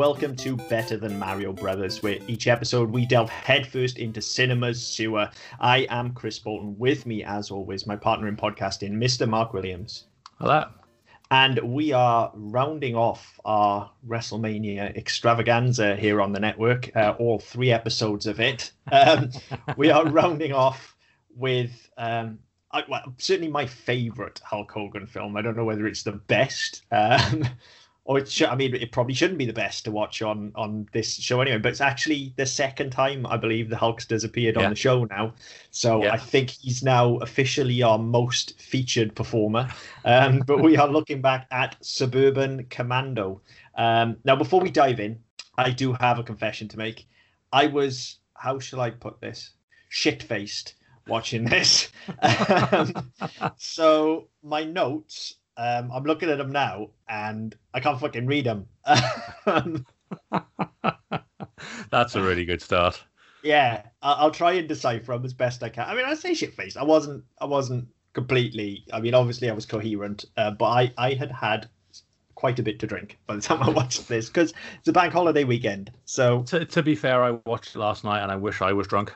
welcome to Better Than Mario Brothers, where each episode we delve headfirst into cinema's sewer. I am Chris Bolton. With me, as always, my partner in podcasting, Mr. Mark Williams. Hello. And we are rounding off our WrestleMania extravaganza here on the network, uh, all three episodes of it. Um, we are rounding off with um, I, well, certainly my favorite Hulk Hogan film. I don't know whether it's the best. Um, or it should, I mean, it probably shouldn't be the best to watch on on this show anyway. But it's actually the second time I believe the Hulkster's appeared Yeah. on the show now, so Yeah. I think he's now officially our most featured performer. Um, but we are looking back at Suburban Commando. Um, now, before we dive in, I do have a confession to make. I was, how shall I put this, shit faced watching this. um, so my notes, um, I'm looking at them now, and I can't fucking read them. That's a really good start. yeah, I- I'll try and decipher them as best I can. I mean, I say shit faced. I wasn't. I wasn't completely. I mean, obviously, I was coherent, uh, but I I had had quite a bit to drink by the time I watched this because it's a bank holiday weekend. So To, to be fair, I watched last night and I wish I was drunk.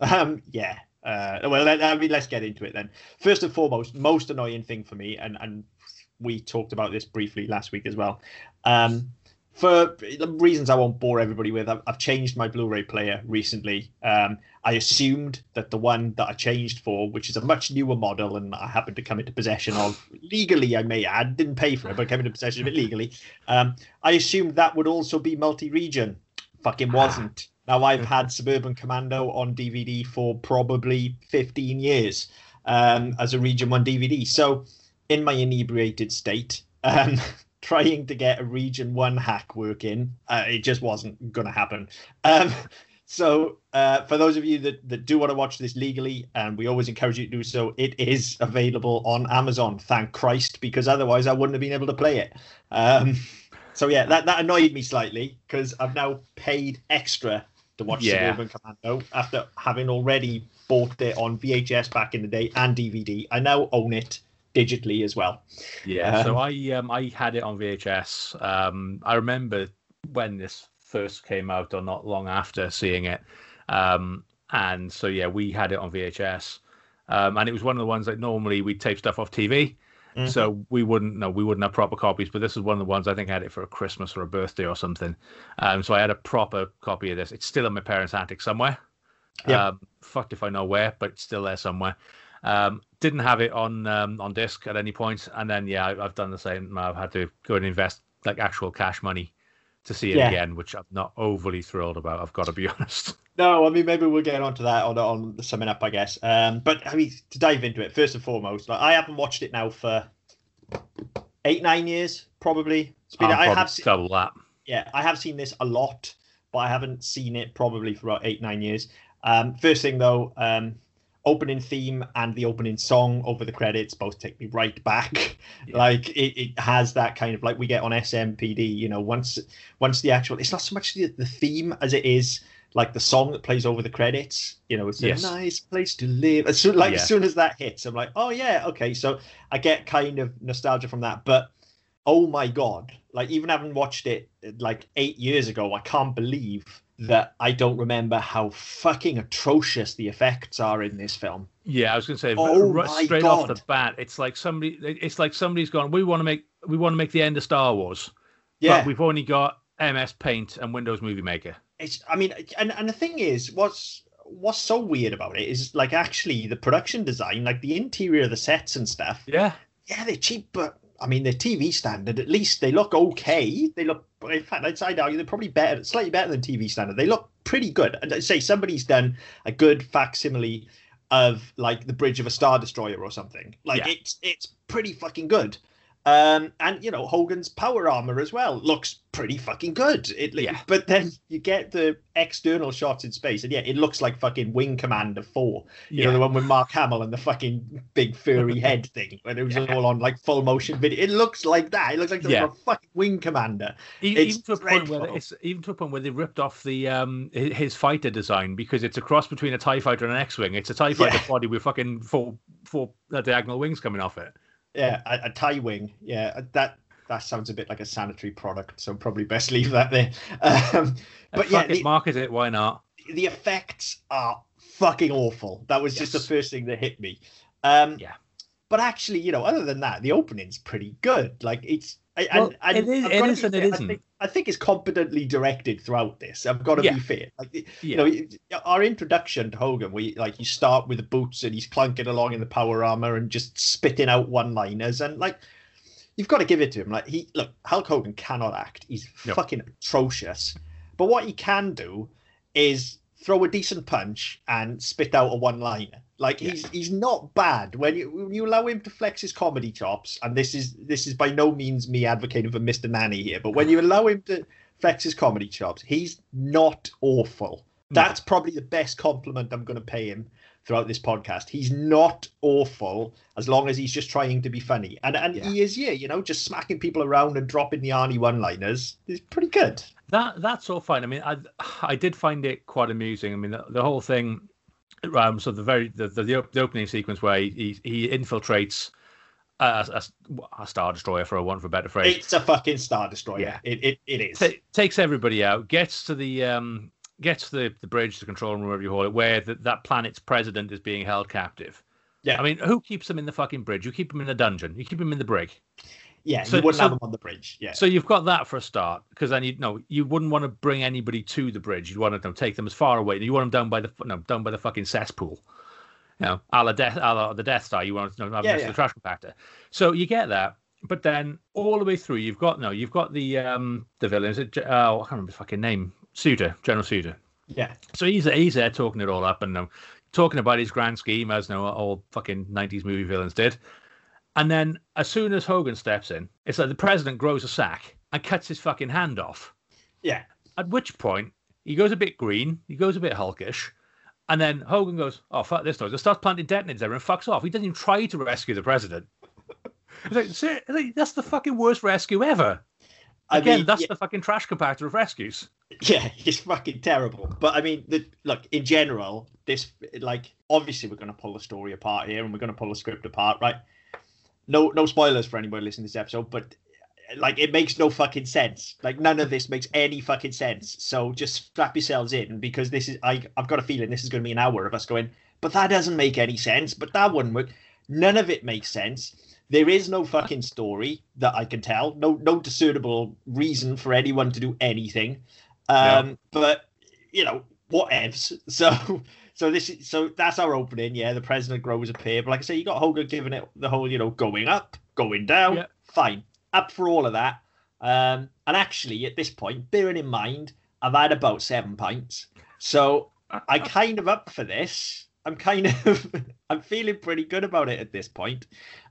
Um, yeah. Uh, well, let, I mean, let's get into it then. First and foremost, most annoying thing for me, and and we talked about this briefly last week as well. Um, for the reasons I won't bore everybody with, I've, I've changed my Blu-ray player recently. Um, I assumed that the one that I changed for, which is a much newer model, and I happened to come into possession of legally, I may add, didn't pay for it, but came into possession of it legally. Um, I assumed that would also be multi-region. Fucking wasn't. Now I've had Suburban Commando on DVD for probably 15 years um, as a Region 1 DVD. So in my inebriated state, um, trying to get a Region 1 hack working, uh, it just wasn't going to happen. Um, so uh, for those of you that, that do want to watch this legally, and we always encourage you to do so, it is available on Amazon, thank Christ, because otherwise I wouldn't have been able to play it. Um, so yeah, that, that annoyed me slightly because I've now paid extra to watch Yeah. Suburban Commando after having already bought it on VHS back in the day and DVD. I now own it digitally as well. Yeah. so Um, I um I had it on VHS. Um, I remember when this first came out, or not long after seeing it. Um, and so yeah, we had it on VHS. Um, and it was one of the ones that normally we'd tape stuff off TV. Mhm. So we wouldn't no, we wouldn't have proper copies, but this is one of the ones I think I had it for a Christmas or a birthday or something. Um, so I had a proper copy of this. It's still in my parents' attic somewhere. Yeah. Um, fucked if I know where, but it's still there somewhere. Um, didn't have it on um, on disc at any point, and then yeah, I, I've done the same. I've had to go and invest like actual cash money to see it Yeah. again, which I'm not overly thrilled about. I've got to be honest. No, I mean maybe we'll get onto that on on the summing up, I guess. Um, but I mean to dive into it first and foremost, like I haven't watched it now for eight nine years probably. It's been, I have seen, double that. yeah, I have seen this a lot, but I haven't seen it probably for about eight nine years. Um, first thing though, um, opening theme and the opening song over the credits both take me right back. Yeah. Like it, it has that kind of like we get on SMPD. You know, once once the actual, it's not so much the, the theme as it is like the song that plays over the credits. You know, it's Yes. a nice place to live. As soon like Yeah. as soon as that hits, I'm like, oh yeah, okay. So I get kind of nostalgia from that, but oh my god like even having watched it like eight years ago i can't believe that i don't remember how fucking atrocious the effects are in this film Yeah, I was going to say Oh r- my straight off the bat, it's like somebody. It's like somebody's gone. We want to make. We want to make the end of Star Wars. yeah But we've only got MS Paint and Windows Movie Maker. it's i mean and, and the thing is what's what's so weird about it is like actually the production design like the interior of the sets and stuff Yeah. yeah they're cheap but i mean they're tv standard at least they look okay. They look in fact i'd say argue they're probably better slightly better than tv standard. They look pretty good. And i'd say somebody's done a good facsimile of like the bridge of a star destroyer or something. Like Yeah. it's it's pretty fucking good um and you know hogan's power armor as well looks pretty fucking good it Yeah. but then you get the external shots in space and yeah it looks like fucking wing commander 4 you know the one with Mark Hamill and the fucking big furry head thing when it was Yeah. all on like full motion video. It looks like that. It looks like there Yeah. a fucking wing commander. E- It's even to a point where it's even to a point where they ripped off the um his fighter design because it's a cross between a Tie Fighter and an X-wing. It's a Tie Fighter Yeah. body with fucking four four uh, diagonal wings coming off it. Yeah, a, a tie wing. Yeah, that that sounds a bit like a sanitary product, so probably best leave that there. Um, but yeah, it, the, market it. Why not? the effects are fucking awful. That was just the first thing that hit me. Um, Yeah. But actually, you know, other than that, the opening's pretty good. Like it's. I, Well, and, and it is- it gotta is be and it fair, I think, I think it's competently directed throughout this. I've got to Yeah. be fair. Like, you Yeah. know, our introduction to Hogan, we like you start with the boots and he's clunking along in the power armor and just spitting out one-liners and like you've got to give it to him. Like he look, Hulk Hogan cannot act. He's No. fucking atrocious. But what he can do is throw a decent punch and spit out a one-liner. Like Yeah. he's he's not bad when you when you allow him to flex his comedy chops. And this is this is by no means me advocating for Mr. Nanny here, but when you allow him to flex his comedy chops, he's not awful. No. That's probably the best compliment I'm going to pay him throughout this podcast. He's not awful as long as he's just trying to be funny. And and Yeah. he is, yeah, you know, just smacking people around and dropping the Arnie one-liners is pretty good. That that's all fine. I mean, I I did find it quite amusing. I mean, the, the whole thing. Um, so the very the the, the, opening sequence where he he, he infiltrates a, a, a star destroyer for a want for a better phrase. It's a fucking star destroyer. Yeah. It it, it is. Ta- takes everybody out, gets to the um, gets to the, the bridge, the control room, wherever you call it, where the, that planet's president is being held captive. Yeah. I mean, who keeps them in the fucking bridge? You keep them in the dungeon. You keep them in the brig. Yeah, so- you wouldn't so- have him on the bridge. Yeah. So you've got that for a start, because then you know you wouldn't want to bring anybody to the bridge. You'd want to take them as far away. You want them down by the no, down by the fucking cesspool. You know, a la death, a la the Death Star. You want to know, have Yeah, yeah. the trash compactor. So you get that, but then all the way through, you've got no, you've got the um the villain. Is it? Oh, I can't remember his fucking name. Suitor, General Suitor. yeah. So he's he's there talking it all up and um, talking about his grand scheme as you know, all fucking nineties movie villains did. And then as soon as Hogan steps in, it's like the president grows a sack and cuts his fucking hand off. Yeah. At which point he goes a bit green, he goes a bit hulkish, and then Hogan goes, "Oh fuck this noise!" and starts planting detonators there and fucks off. He doesn't even try to rescue the president. It's like, like, that's the fucking worst rescue ever. I Again, mean, that's yeah, the fucking trash compactor of rescues. yeah, it's fucking terrible. But I mean, the, look, in general, this like obviously we're going to pull the story apart here, and we're going to pull the script apart, right? No, no spoilers for anybody listening to this episode, but like it makes no fucking sense. Like none of this makes any fucking sense. So just strap yourselves in because this is I I've got a feeling this is going to be an hour of us going, but that doesn't make any sense. But that wouldn't work. None of it makes sense. There is no fucking story that I can tell. No, no discernible reason for anyone to do anything. Um, but you know, whatevs. So, so this is so that's our opening. Yeah, the president grows a pair. But like I say, you got Hogan giving it the whole, you know, going up, going down. Yeah. Fine, up for all of that. Um, and actually, at this point, bearing in mind, I've had about seven pints, so I kind of up for this. I'm kind of I'm feeling pretty good about it at this point.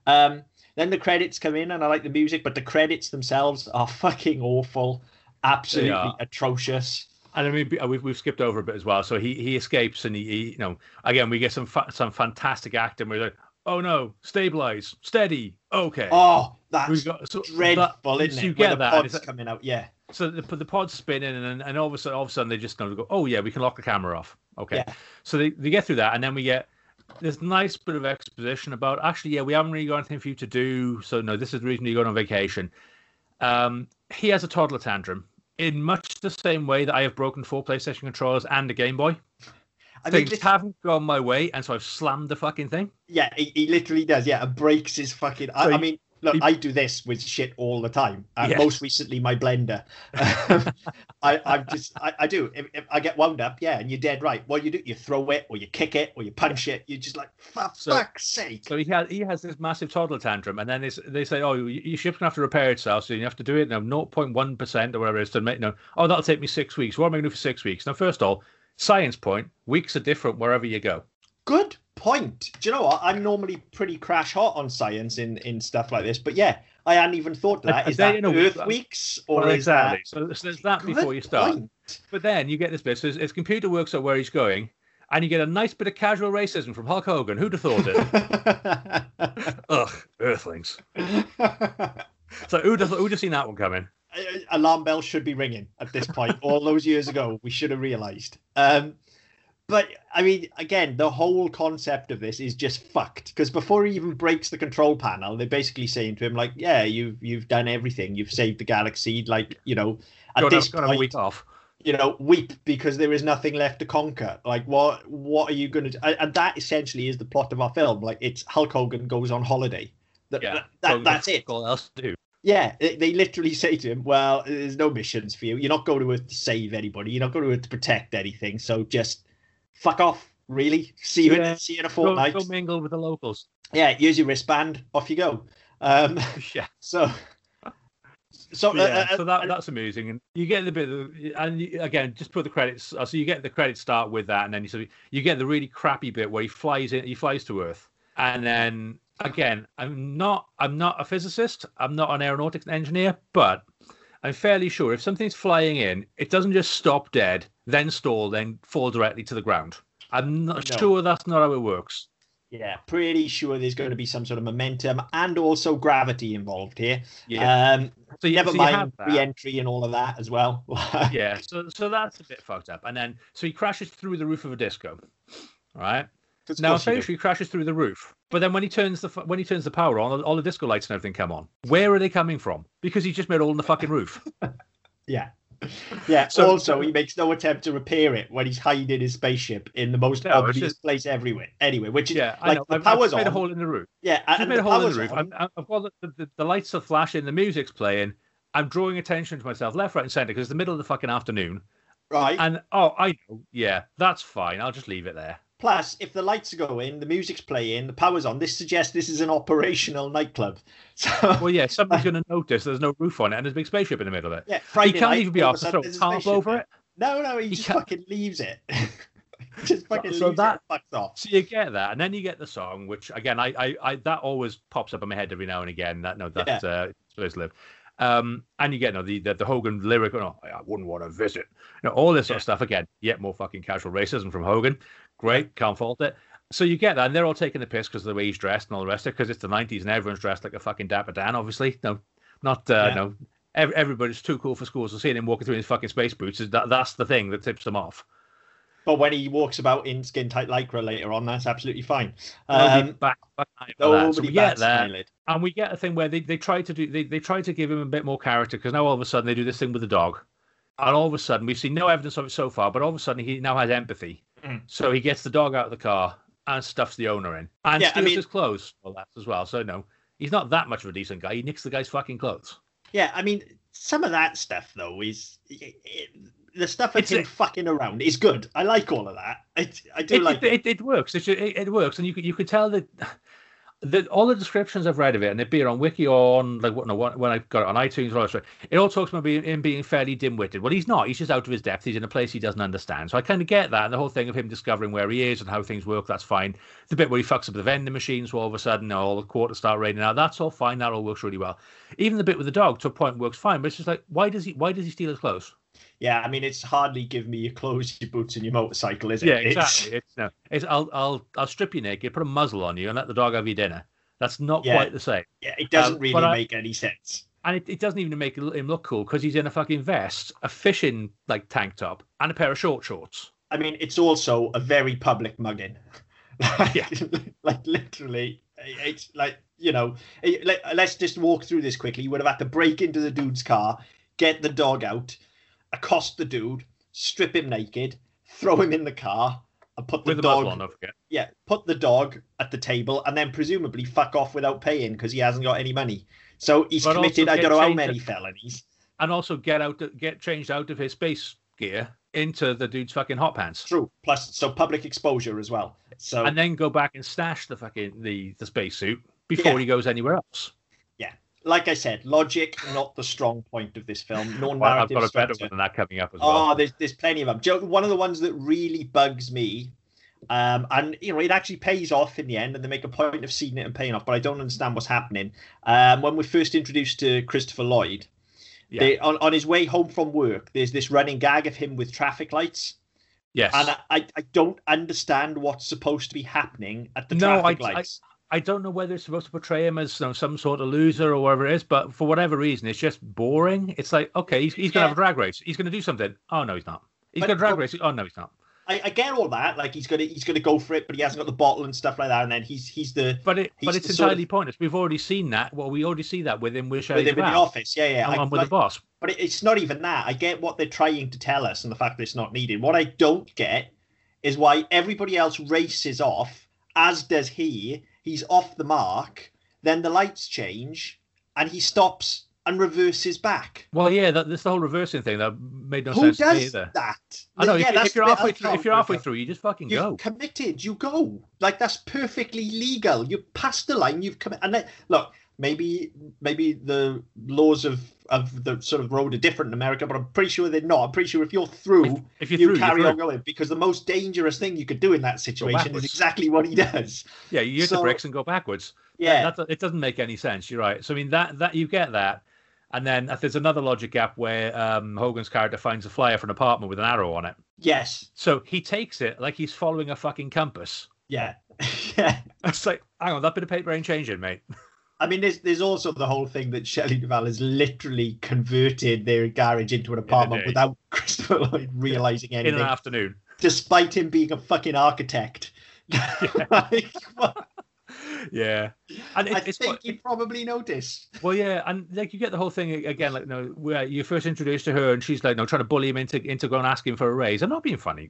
Um, then the credits come in and I like the music, but the credits themselves are fucking awful, absolutely atrocious. And I mean, we've, we've skipped over a bit as well. So he, he escapes, and he, he you know again we get some fa- some fantastic acting. We're like, oh no, stabilize, steady, okay. Oh, that's We've got so dreadful, that, isn't it? You get the that. pod's coming out, yeah, So the the pod's spinning, and and all of a sudden, all of a sudden, they just kind of go, oh yeah, we can lock the camera off. Okay. Yeah. So they, they get through that, and then we get this nice bit of exposition about actually, yeah, we haven't really got anything for you to do. So no, this is the reason you're going on vacation. Um, he has a toddler tantrum in much the same way that I have broken four PlayStation controllers and a Game Boy. I mean, Things this- haven't gone my way, and so I've slammed the fucking thing. yeah, he, he literally does, yeah, and breaks his fucking. I, So I he- mean, look, I do this with shit all the time. Uh, Yeah. Most recently, my blender. Um, I, I'm just, I, I do. If, if I get wound up, yeah, and you're dead right. What you do, you throw it, or you kick it, or you punch it. You're just like, for So- fuck's sake. So he has he has this massive toddler tantrum, and then they, they say, "Oh, your ship's gonna have to repair itself, so you have to do it now, 0.1 percent or whatever it is to make no. Oh, that'll take me six weeks. What am I gonna do for six weeks? Now, first of all, science point: weeks are different wherever you go. Good point. Do you know what? I'm normally pretty crash hot on science in, in stuff like this, but yeah, I hadn't even thought of that. Is that in a week, Earth that- weeks or Well, is exactly. So, so there's that that before you start. point? But then you get this bit. So his, his computer works out where he's going, and you get a nice bit of casual racism from Hulk Hogan. Who'd have thought it? Ugh, Earthlings. So who'd have, who'd have seen that one coming? Alarm bells should be ringing at this point. All those years ago, we should have realised. Um, but I mean, again, the whole concept of this is just fucked. Because before he even breaks the control panel, they're basically saying to him, like, "Yeah, you've you've done everything. You've saved the galaxy. Like, you know, at Got, this a, got a point, week off. you know, weep because there is nothing left to conquer. Like, what what are you going to? do? And that essentially is the plot of our film. Like, it's Hulk Hogan goes on holiday. That, Yeah, that, that- that's it. What else do? Yeah, they, they literally say to him, "Well, there's no missions for you. You're not going to Earth to save anybody. You're not going to Earth to protect anything. So just fuck off. Really. See you Yeah. in see you in a fortnight. go mingle with the locals. Yeah, use your wristband. Off you go. Um, Yeah. so, so, uh, yeah, uh, so that uh, that's amusing, and you get the bit, of, and you, again, just put the credits. uh, So you get the credits start with that, and then you so you get the really crappy bit where he flies in, he flies to Earth, and then again, I'm not, I'm not a physicist, I'm not an aeronautics engineer, but I'm fairly sure if something's flying in, it doesn't just stop dead, then stall, then fall directly to the ground. I'm not No. sure that's not how it works. yeah, pretty sure there's going to be some sort of momentum and also gravity involved here. Yeah. Um, so you, never so mind re-entry and all of that as well. yeah, so so that's a bit fucked up. And then so he crashes through the roof of a disco. All right. 'Cause of Now I'm course you fairly do. sure he crashes through the roof. But then when he turns the when he turns the power on, all, all the disco lights and everything come on. Where are they coming from? Because he just made a hole in the fucking roof. Yeah. Yeah. So- also, he makes no attempt to repair it when he's hiding his spaceship in the most No, obvious just- place everywhere. Anyway, which is yeah, I like know. the I've, I've power's just made a hole in the roof. Yeah, I've and made a hole in the roof. I'm, I've got the, the, the lights are flashing, the music's playing. I'm drawing attention to myself left, right, and centre because it's the middle of the fucking afternoon. right. And oh, I know. Yeah, that's fine. I'll just leave it there. Plus, if the lights are going, the music's playing, the power's on. This suggests this is an operational nightclub. So Well, yeah, somebody's going to notice there's no roof on it and there's a big spaceship in the middle of it. yeah, He can't night, even be asked to throw a tarp over it. No, no, he, He just can't- fucking leaves it. just fucking So leaves that- it. Fucks off. So you get that, and then you get the song, which again, I, I, I that always pops up in my head every now and again. That no, that's Yeah. uh, supposed to live. Um, and you get no, the, the the Hogan lyric. Oh, I wouldn't want to visit. You know, all this sort of stuff. Again, yet more fucking casual racism from Hogan. Great, can't fault it. So you get that, and they're all taking the piss because of the way he's dressed and all the rest of it. Because it's the '90s, and everyone's dressed like a fucking Dapper Dan. Obviously, no, not uh, Yeah. no. ev- Everybody's too cool for school, so seeing him walking through in his fucking space boots is that that's the thing that tips them off. But when he walks about in skin tight lycra later on, that's absolutely fine. Um, back, back that. So we get that. and we get a thing where they, they try to do they, they try to give him a bit more character because now all of a sudden they do this thing with the dog and all of a sudden we've seen no evidence of it so far but all of a sudden he now has empathy Mm. so he gets the dog out of the car and stuffs the owner in and Yeah, I steals mean- his clothes well that's as well so no he's not that much of a decent guy he nicks the guy's fucking clothes Yeah, I mean, some of that stuff though is it, it, the stuff of It's him fucking around is good. I like all of that. I, I do it, like it, it. works it, works and you could you could tell that the, all the descriptions I've read of it, and it be on Wiki or on like what no, when I got it on iTunes or it all talks about being, him being fairly dim-witted. Well, he's not. He's just out of his depth. He's in a place he doesn't understand. So I kind of get that, and the whole thing of him discovering where he is and how things work. That's fine. The bit where he fucks up the vending machines, so all of a sudden all the quarters start raining out. That's all fine. That all works really well. Even the bit with the dog to a point works fine. But it's just like, why does he? Why does he steal his clothes? Yeah, I mean, it's hardly give me your clothes, your boots, and your motorcycle, is it? Yeah, It's- exactly. It's no. It's I'll I'll I'll strip you naked, put a muzzle on you, and let the dog have your dinner. That's not Yeah. quite the same. yeah, it doesn't Um, really but I- make any sense. and it, it doesn't even make him look cool because he's in a fucking vest, a fishing like tank top, and a pair of short shorts. I mean, it's also a very public mugging. like, Yeah. like literally, it's like you know. it- Let, let's just walk through this quickly. You would have had to break into the dude's car, get the dog out, accost the dude, strip him naked, throw him in the car, and put the with the dog. on, yeah, put the dog at the table, and then presumably fuck off without paying because he hasn't got any money. So he's But committed. I don't know how many at- felonies. And also get out, get changed out of his space gear into the dude's fucking hot pants, True. Plus, so public exposure as well. So and then go back and stash the fucking the the spacesuit before Yeah. he goes anywhere else. Like I said, logic not the strong point of this film. No Well, I've got a better one than that coming up as Oh, well. there's there's plenty of them. One of the ones that really bugs me, um, and you know it actually pays off in the end, and they make a point of seeing it and paying off. But I don't understand what's happening. Um, when we're first introduced to Christopher Lloyd, Yeah. they, on on his way home from work, there's this running gag of him with traffic lights, yes, and I, I, don't understand what's supposed to be happening at the No, traffic I- lights. I don't know whether it's supposed to portray him as you know, some sort of loser or whatever it is, but for whatever reason, it's just boring. It's like, okay, he's, he's going to Yeah. have a drag race. He's going to do something. Oh, no, he's not. He's going to drag but- race. Oh, no, he's not. I, I get all that. Like he's gonna he's gonna go for it, but he hasn't got the bottle and stuff like that. And then he's he's the But it, but it's sort of- entirely pointless. We've already seen that. Well, we already see that with him with with him in the office. Yeah, yeah. and I- with like- the boss. But it- it's not even that. I get what they're trying to tell us and the fact that it's not needed. What I don't get is why everybody else races off, as does he. He's off the mark. Then the lights change, and he stops and reverses back. Well, yeah, that, that's the whole reversing thing that made no Who sense to me does either. that? I know. Yeah, if, if you're halfway through, if you're halfway through, you just fucking You've go. committed. You go. Like that's perfectly legal. You passed the line. You've come. And then, look, maybe maybe the laws of of the sort of road are different in America, but I'm pretty sure they're not. I'm pretty sure if you're through, If, if you're you through, carry you're on going because the most dangerous thing you could do in that situation is exactly what he does. Yeah, you hit the bricks and go backwards. Yeah, That, it doesn't make any sense. You're right. So I mean that that you get that, and then uh, there's another logic gap where um, Hogan's character finds a flyer for an apartment with an arrow on it. yes, So he takes it like he's following a fucking compass. yeah, yeah. It's like, hang on, that bit of paper ain't changing, mate. I mean, there's there's also the whole thing that Shelley Duvall has literally converted their garage into an apartment without Christopher Lloyd realizing In anything. an afternoon. despite him being a fucking architect. Like, Yeah, and it, I it's think what- he probably noticed. well, yeah, and like you get the whole thing again, like you know, where you first introduced to her, and she's like, no, trying to bully him into into going asking for a raise. I'm not being funny.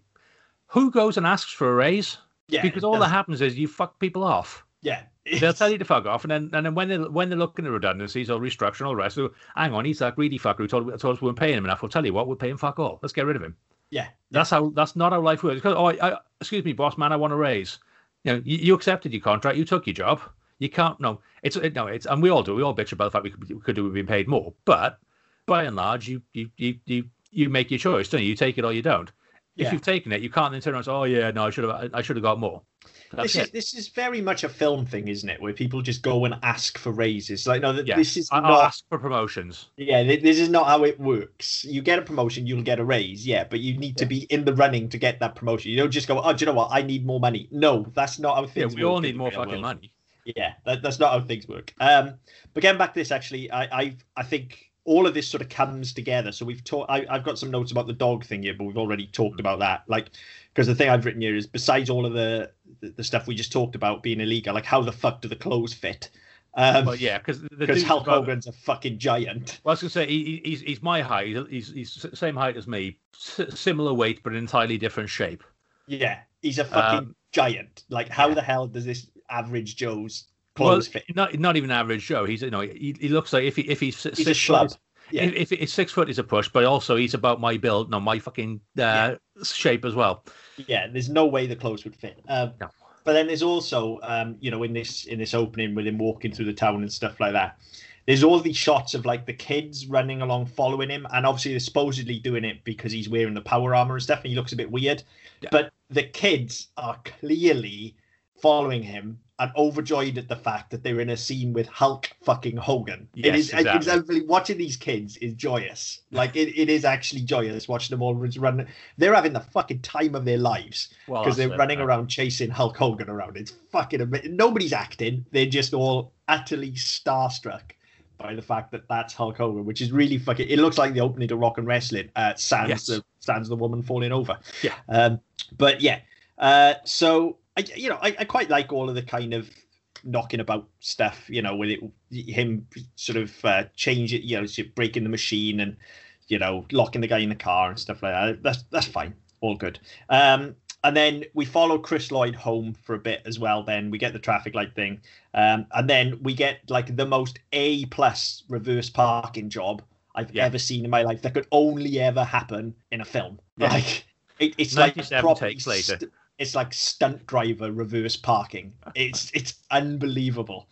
Who goes and asks for a raise? Yeah, because all that happens is you fuck people off. yeah, They'll tell you to fuck off, and then and then when they when they're looking at redundancies or restructuring and all the rest, they'll, hang on, he's that greedy fucker who told, told us we weren't paying him enough. We'll tell you what, we'll pay him fuck all. Let's get rid of him. yeah, That's how. That's not how life works. 'Cause, oh, I, I, excuse me, boss man, I want a raise. You know, you, you accepted your contract, you took your job. You can't. No, it's it, no, it's and we all do. We all bitch about the fact we could, we could do. We've been paid more, but by and large, you you you you you make your choice, don't you? You take it or you don't. If Yeah. you've taken it, you can't then turn around and say, "Oh yeah, no, I should have. I should have got more." That's This is this is very much a film thing, isn't it? Where people just go and ask for raises. Like, no, th- Yeah. this is I, not. Ask for promotions. Yeah, th- this is not how it works. You get a promotion, you'll get a raise. Yeah, but you need to be in the running to get that promotion. You don't just go, oh, do you know what? I need more money. No, that's not how things. Yeah, we work all need more fucking world. money. Yeah, that, that's not how things work. Um, but getting back to this, actually, I, I, I think all of this sort of comes together. So we've talked. I've got some notes about the dog thing here, but we've already talked about that. Like, because the thing I've written here is besides all of the, the stuff we just talked about being illegal, like how the fuck do the clothes fit? Um, But yeah, because because Hulk Hogan's a fucking giant. Well, I was gonna say he, he- he's he's my height. He's he's same height as me, S- similar weight, but an entirely different shape. Yeah, he's a fucking Um, giant. Like, how yeah. the hell does this average Joe's Well, fit? not not even average Joe. He's you know he, he looks like if he if he's, He's a six schlub. foot, Yeah. If, if it's six foot is a push, but also he's about my build, no my fucking uh, shape as well. yeah there's no way the clothes would fit um, No. but then there's also um, you know in this in this opening with him walking through the town and stuff like that there's all these shots of like the kids running along following him and obviously they're supposedly doing it because he's wearing the power armor and stuff and he looks a bit weird Yeah. but the kids are clearly following him and overjoyed at the fact that they're in a scene with Hulk fucking Hogan. Yes, it's exactly. unbelievable. watching these kids is joyous. Like it, it is actually joyous watching them all run. They're having the fucking time of their lives because that's they're it, running around chasing Hulk Hogan around. It's fucking amazing. Nobody's acting. They're just all utterly starstruck by the fact that that's Hulk Hogan, which is really fucking. It looks like the opening to Rock and Wrestling. Uh, sans Yes. the sans the woman falling over. Yeah. Um, but yeah. Uh, so I, you know, I, I quite like all of the kind of knocking about stuff. You know, with it, him sort of uh, change it. You know, breaking the machine and you know locking the guy in the car and stuff like that. That's that's fine. All good. Um, and then we follow Chris Lloyd home for a bit as well. Then we get the traffic light thing, um, and then we get like the most A plus reverse parking job I've Yeah. ever seen in my life. That could only ever happen in a film. Yeah. Like it, it's like 97 proper takes later. st- it's like stunt driver reverse parking. It's it's unbelievable.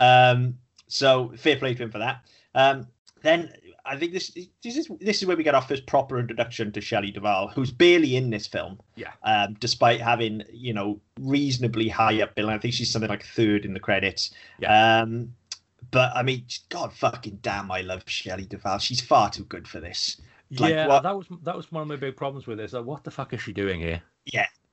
Um, so fair play to him for that. Um, then I think this this is this is where we get our first proper introduction to Shelley Duvall, who's barely in this film. Yeah. Um, despite having you know reasonably high up bill, I think she's something like third in the credits. Yeah. Um, but I mean, God fucking damn, I love Shelley Duvall. She's far too good for this. Like, yeah, what- that was that was one of my big problems with this. Like, what the fuck is she doing here?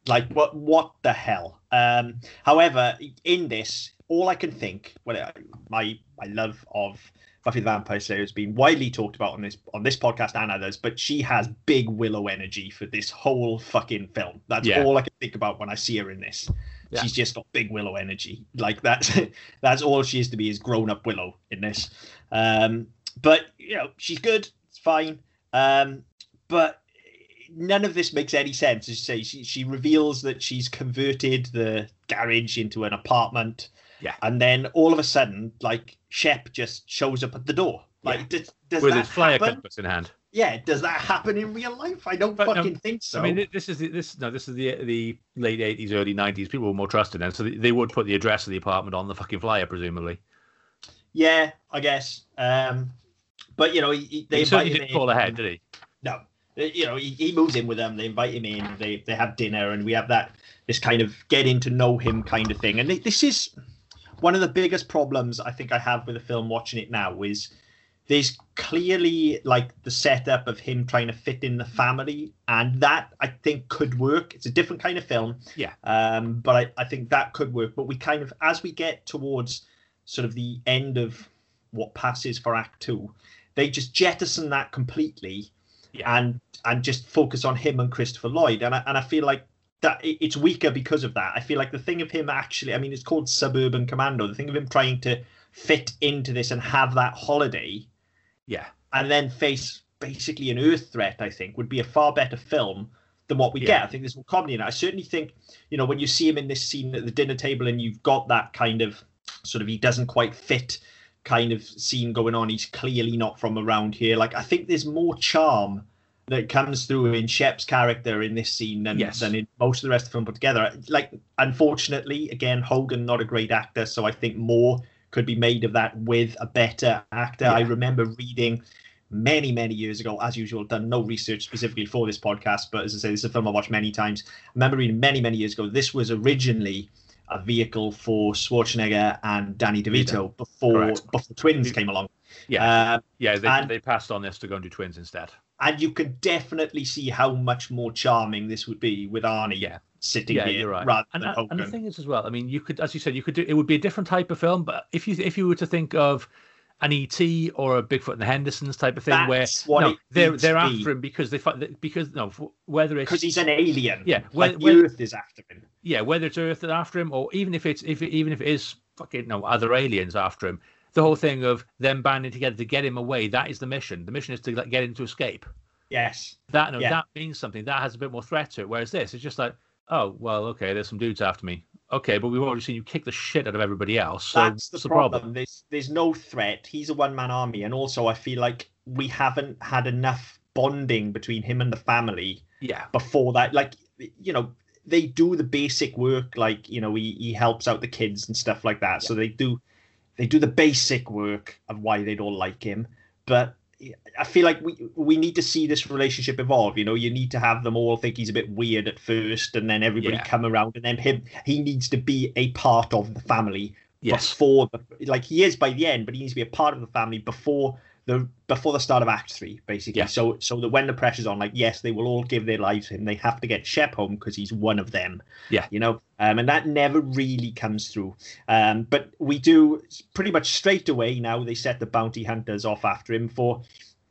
Like what what the hell um however in this all I can think, well, my my love of Buffy the Vampire Slayer has been widely talked about on this on this podcast and others, but she has big Willow energy for this whole fucking film. That's Yeah. all I can think about when I see her in this. Yeah. She's just got big Willow energy. Like that's that's all she is to be is grown up Willow in this. Um, but you know she's good. It's fine. Um, but none of this makes any sense. As you say, she she reveals that she's converted the garage into an apartment. Yeah. And then all of a sudden, like Shep just shows up at the door. Like, Yeah. does, does with his flyer happen? compass in hand. Yeah, does that happen in real life? I don't But, um, fucking think so. I mean, this is the, this no, this is the the late eighties, early nineties. People were more trusted then, so they, would put the address of the apartment on the fucking flyer, presumably. yeah, I guess. Um, but you know, he, he- they he certainly didn't call ahead, did he? No, you know, he, he moves in with them. They invite him in. They they have dinner, and we have that this kind of getting to know him kind of thing. And they, this is one of the biggest problems I think I have with the film. Watching it now is there's clearly like the setup of him trying to fit in the family, and that I think could work. It's a different kind of film. Yeah. Um, but I, I think that could work. But we kind of as we get towards sort of the end of what passes for Act Two, they just jettison that completely Yeah. and and just focus on him and Christopher Lloyd. And I, and I feel like that it's weaker because of that. I feel like the thing of him actually, I mean, it's called Suburban Commando. The thing of him trying to fit into this and have that holiday Yeah, and then face basically an Earth threat, I think, would be a far better film than what we Yeah. get. I think there's more comedy in it. I certainly think, you know, when you see him in this scene at the dinner table and you've got that kind of sort of he doesn't quite fit kind of scene going on. He's clearly not from around here. Like I think there's more charm that comes through in Shep's character in this scene than Yes. than in most of the rest of the film put together. Like unfortunately, again, Hogan not a great actor, so I think more could be made of that with a better actor. I remember reading many, many years ago, as usual, done no research specifically for this podcast, but as I say, this is a film I watched many times. I remember reading many, many years ago, this was originally a vehicle for Schwarzenegger and Danny DeVito before Correct. before twins came along. yeah, Uh, yeah. They, and- they passed on this to go and do twins instead. and you can definitely see how much more charming this would be with Arnie Yeah. sitting Yeah, here right. rather And, than and the thing is, as well, I mean, you could, as you said, you could do. It would be a different type of film, but if you if you were to think of an ET or a Bigfoot and the Hendersons type of thing, That's where no, they're they're be. after him because they because no, whether it's because he's an alien. Yeah, like when- Earth is after him. yeah, whether it's Earth that's after him, or even if it's if it, even if it is fucking no other aliens after him, the whole thing of them banding together to get him away, that is the mission. The mission is to like, get him to escape. Yes, That no, Yeah. that means something. That has a bit more threat to it. Whereas this, it's just like, oh well, okay, there's some dudes after me. Okay, but we've already seen you kick the shit out of everybody else. So that's the what's problem. There's there's no threat. He's a one man army, and also I feel like we haven't had enough bonding between him and the family Yeah, before that. Like you know, they do the basic work. Like you know, he he helps out the kids and stuff like that. So they do they do the basic work of why they don't like him. But I feel like we we need to see this relationship evolve. You know, you need to have them all think he's a bit weird at first, and then everybody Yeah. come around, and then him he needs to be a part of the family yes, before the like he is by the end, but he needs to be a part of the family before the before the start of Act Three, basically. Yeah. So so that when the pressure's on, like yes, they will all give their lives to him. They have to get Shep home because he's one of them. Yeah. you know, um, and that never really comes through. Um, but we do pretty much straight away now. They set the bounty hunters off after him for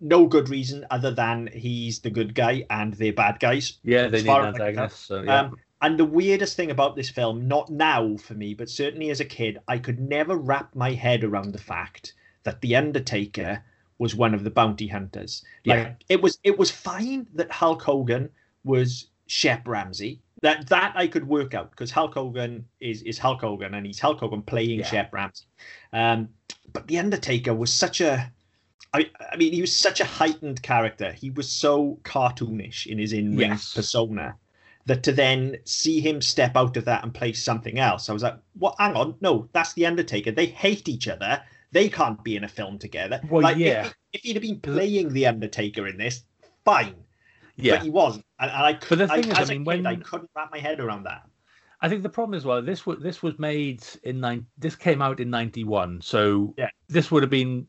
no good reason other than he's the good guy and they're bad guys. yeah, they need far an as I can tell. antagonist. So yeah, Um, and the weirdest thing about this film, not now for me, but certainly as a kid, I could never wrap my head around the fact that the Undertaker was one of the bounty hunters. Like Yeah. it was it was fine that Hulk Hogan was Shep Ramsey. That that I could work out because Hulk Hogan is is Hulk Hogan and he's Hulk Hogan playing Yeah. Shep Ramsey. Um, but the Undertaker was such a I, I mean, he was such a heightened character. He was so cartoonish in his in-ring Yes. persona that to then see him step out of that and play something else, I was like, "What? Hang on, no, that's the Undertaker. They hate each other. They can't be in a film together." Well, like, yeah. If, he'd have been playing the Undertaker in this, fine. yeah. But he wasn't, and, and I could. the thing is, I as a mean, kid, I when- couldn't wrap my head around that. I think the problem is well, this was this was made in nine. This came out in ninety one, so Yeah. this would have been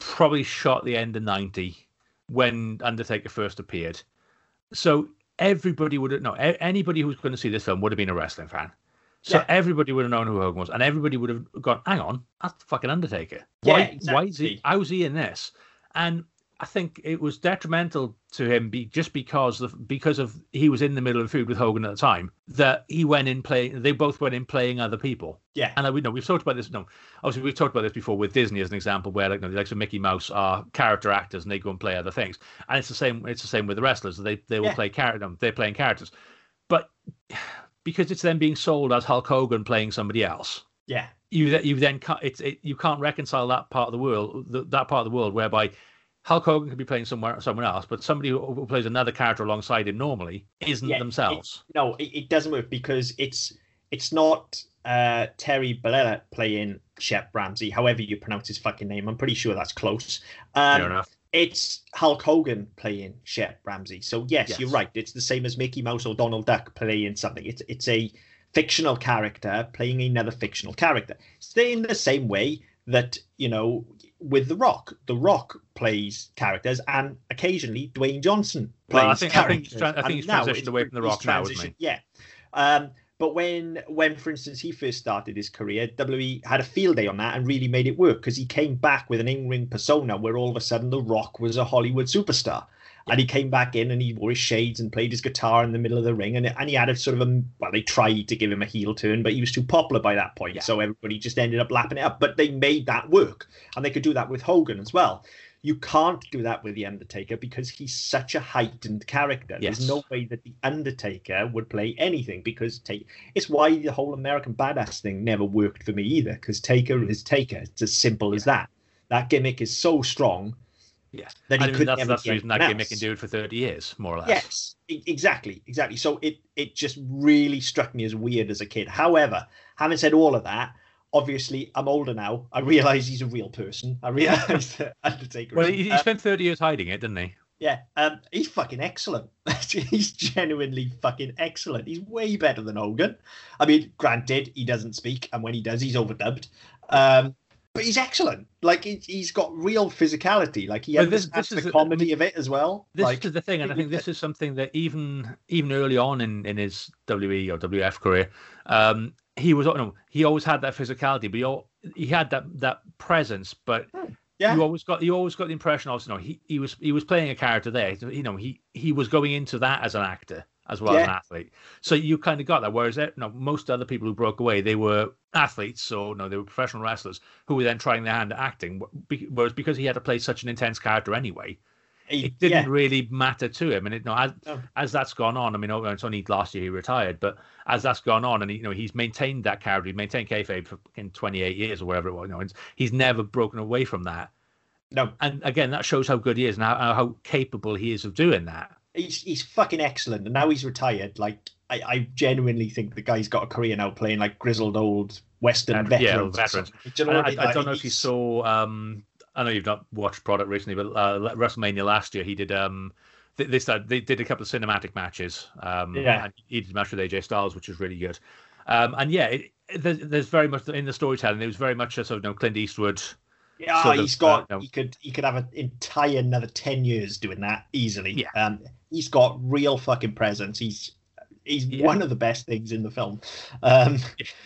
probably shot at the end of ninety when Undertaker first appeared. So everybody would have no anybody who was going to see this film would have been a wrestling fan. So Yeah. everybody would have known who Hogan was, and everybody would have gone, "Hang on, that's the fucking Undertaker. Yeah, Why? Why is he? How's he in this?" And I think it was detrimental to him be, just because of because of he was in the middle of food with Hogan at the time that he went in playing. They both went in playing other people. Yeah. And uh, we know we've talked about this. No, obviously we've talked about this before with Disney as an example, where like you know, the likes of Mickey Mouse are character actors and they go and play other things. And it's the same. It's the same with the wrestlers. They they will Yeah. play character. They're playing characters, but because it's then being sold as Hulk Hogan playing somebody else, Yeah. you that you then can't it's it, you can't reconcile that part of the world th- that part of the world whereby Hulk Hogan could be playing somewhere someone else, but somebody who, plays another character alongside him normally isn't Yeah, themselves. No, it, it doesn't work because it's it's not uh, Terry Bollea playing Shep Ramsey, however you pronounce his fucking name. I'm pretty sure that's close. Um, Fair enough. It's Hulk Hogan playing Shep Ramsey. So yes, Yes. you're right. It's the same as Mickey Mouse or Donald Duck playing something. It's it's a fictional character playing another fictional character. It's in the same way that you know with The Rock, The Rock plays characters, and occasionally Dwayne Johnson plays Well, I think- I think he's characters. I think he's transitioned away from The Rock now, isn't transitioned- Yeah. Um, but when, when for instance, he first started his career, WWE had a field day on that and really made it work because he came back with an in-ring persona where all of a sudden The Rock was a Hollywood superstar. And he came back in and he wore his shades and played his guitar in the middle of the ring. And, and he had a sort of a, well, they tried to give him a heel turn, but he was too popular by that point. Yeah. So everybody just ended up lapping it up. But they made that work. And they could do that with Hogan as well. You can't do that with The Undertaker because he's such a heightened character. Yes. There's no way that The Undertaker would play anything because take it's why the whole American Badass thing never worked for me either because Taker is Taker. It's as simple as that. That gimmick is so strong Yes. that he I mean, could that's, never that's the reason that gimmick can do it for 30 years, more or less. Yes, exactly, exactly. So it it just really struck me as weird as a kid. However, having said all of that, obviously I'm older now. I realise he's a real person. I realise that Undertaker. Well, he, he uh, spent 30 years hiding it, didn't he? yeah, um, he's fucking excellent. he's genuinely fucking excellent. He's way better than Hogan. I mean, granted, he doesn't speak, and when he does, he's overdubbed. Um, but he's excellent. Like he, he's got real physicality. Like he Well, this- this is the comedy of it as well. This like, is the thing, and I think think this is something that even even early on in, in his WE or WF career, um, he was no, he always had that physicality, but he he had that that presence, but yeah, you always got you always got the impression you know, he, he was he was playing a character there. You know, he he was going into that as an actor as well as an athlete. So you kind of got that. Whereas eh, you know, most other people who broke away, they were athletes or no, they were professional wrestlers who were then trying their hand at acting. Whereas because he had to play such an intense character anyway, he- it didn't yeah. really matter to him. And it, no, as, No. as that's gone on, I mean, oh, it's only last year he retired, but as that's gone on, and he, you know, he's maintained that character, he maintained kayfabe for fucking 28 years or whatever it was. You know, he's never broken away from that. No, And again, that shows how good he is and how, how capable he is of doing that. he's he's fucking excellent, and now he's retired. Like I, I genuinely think the guy's got a career now playing like grizzled old Western Veteran- yeah, veterans. veterans. Do you know what I. I don't know if you saw. Um, I know you've not watched product recently, but uh, WrestleMania last year he did. Um, th- they started, they did a couple of cinematic matches. Um, Yeah. and he did a match with AJ Styles, which was really good. Um, and yeah, it, there's, there's very much in the storytelling. There was very much a sort of you know, Clint Eastwood. Yeah, sort of, he's got. uh, no. He could. He could have an entire another ten years doing that easily. Yeah. Um, he's got real fucking presence. He's he's Yeah. one of the best things in the film. Um,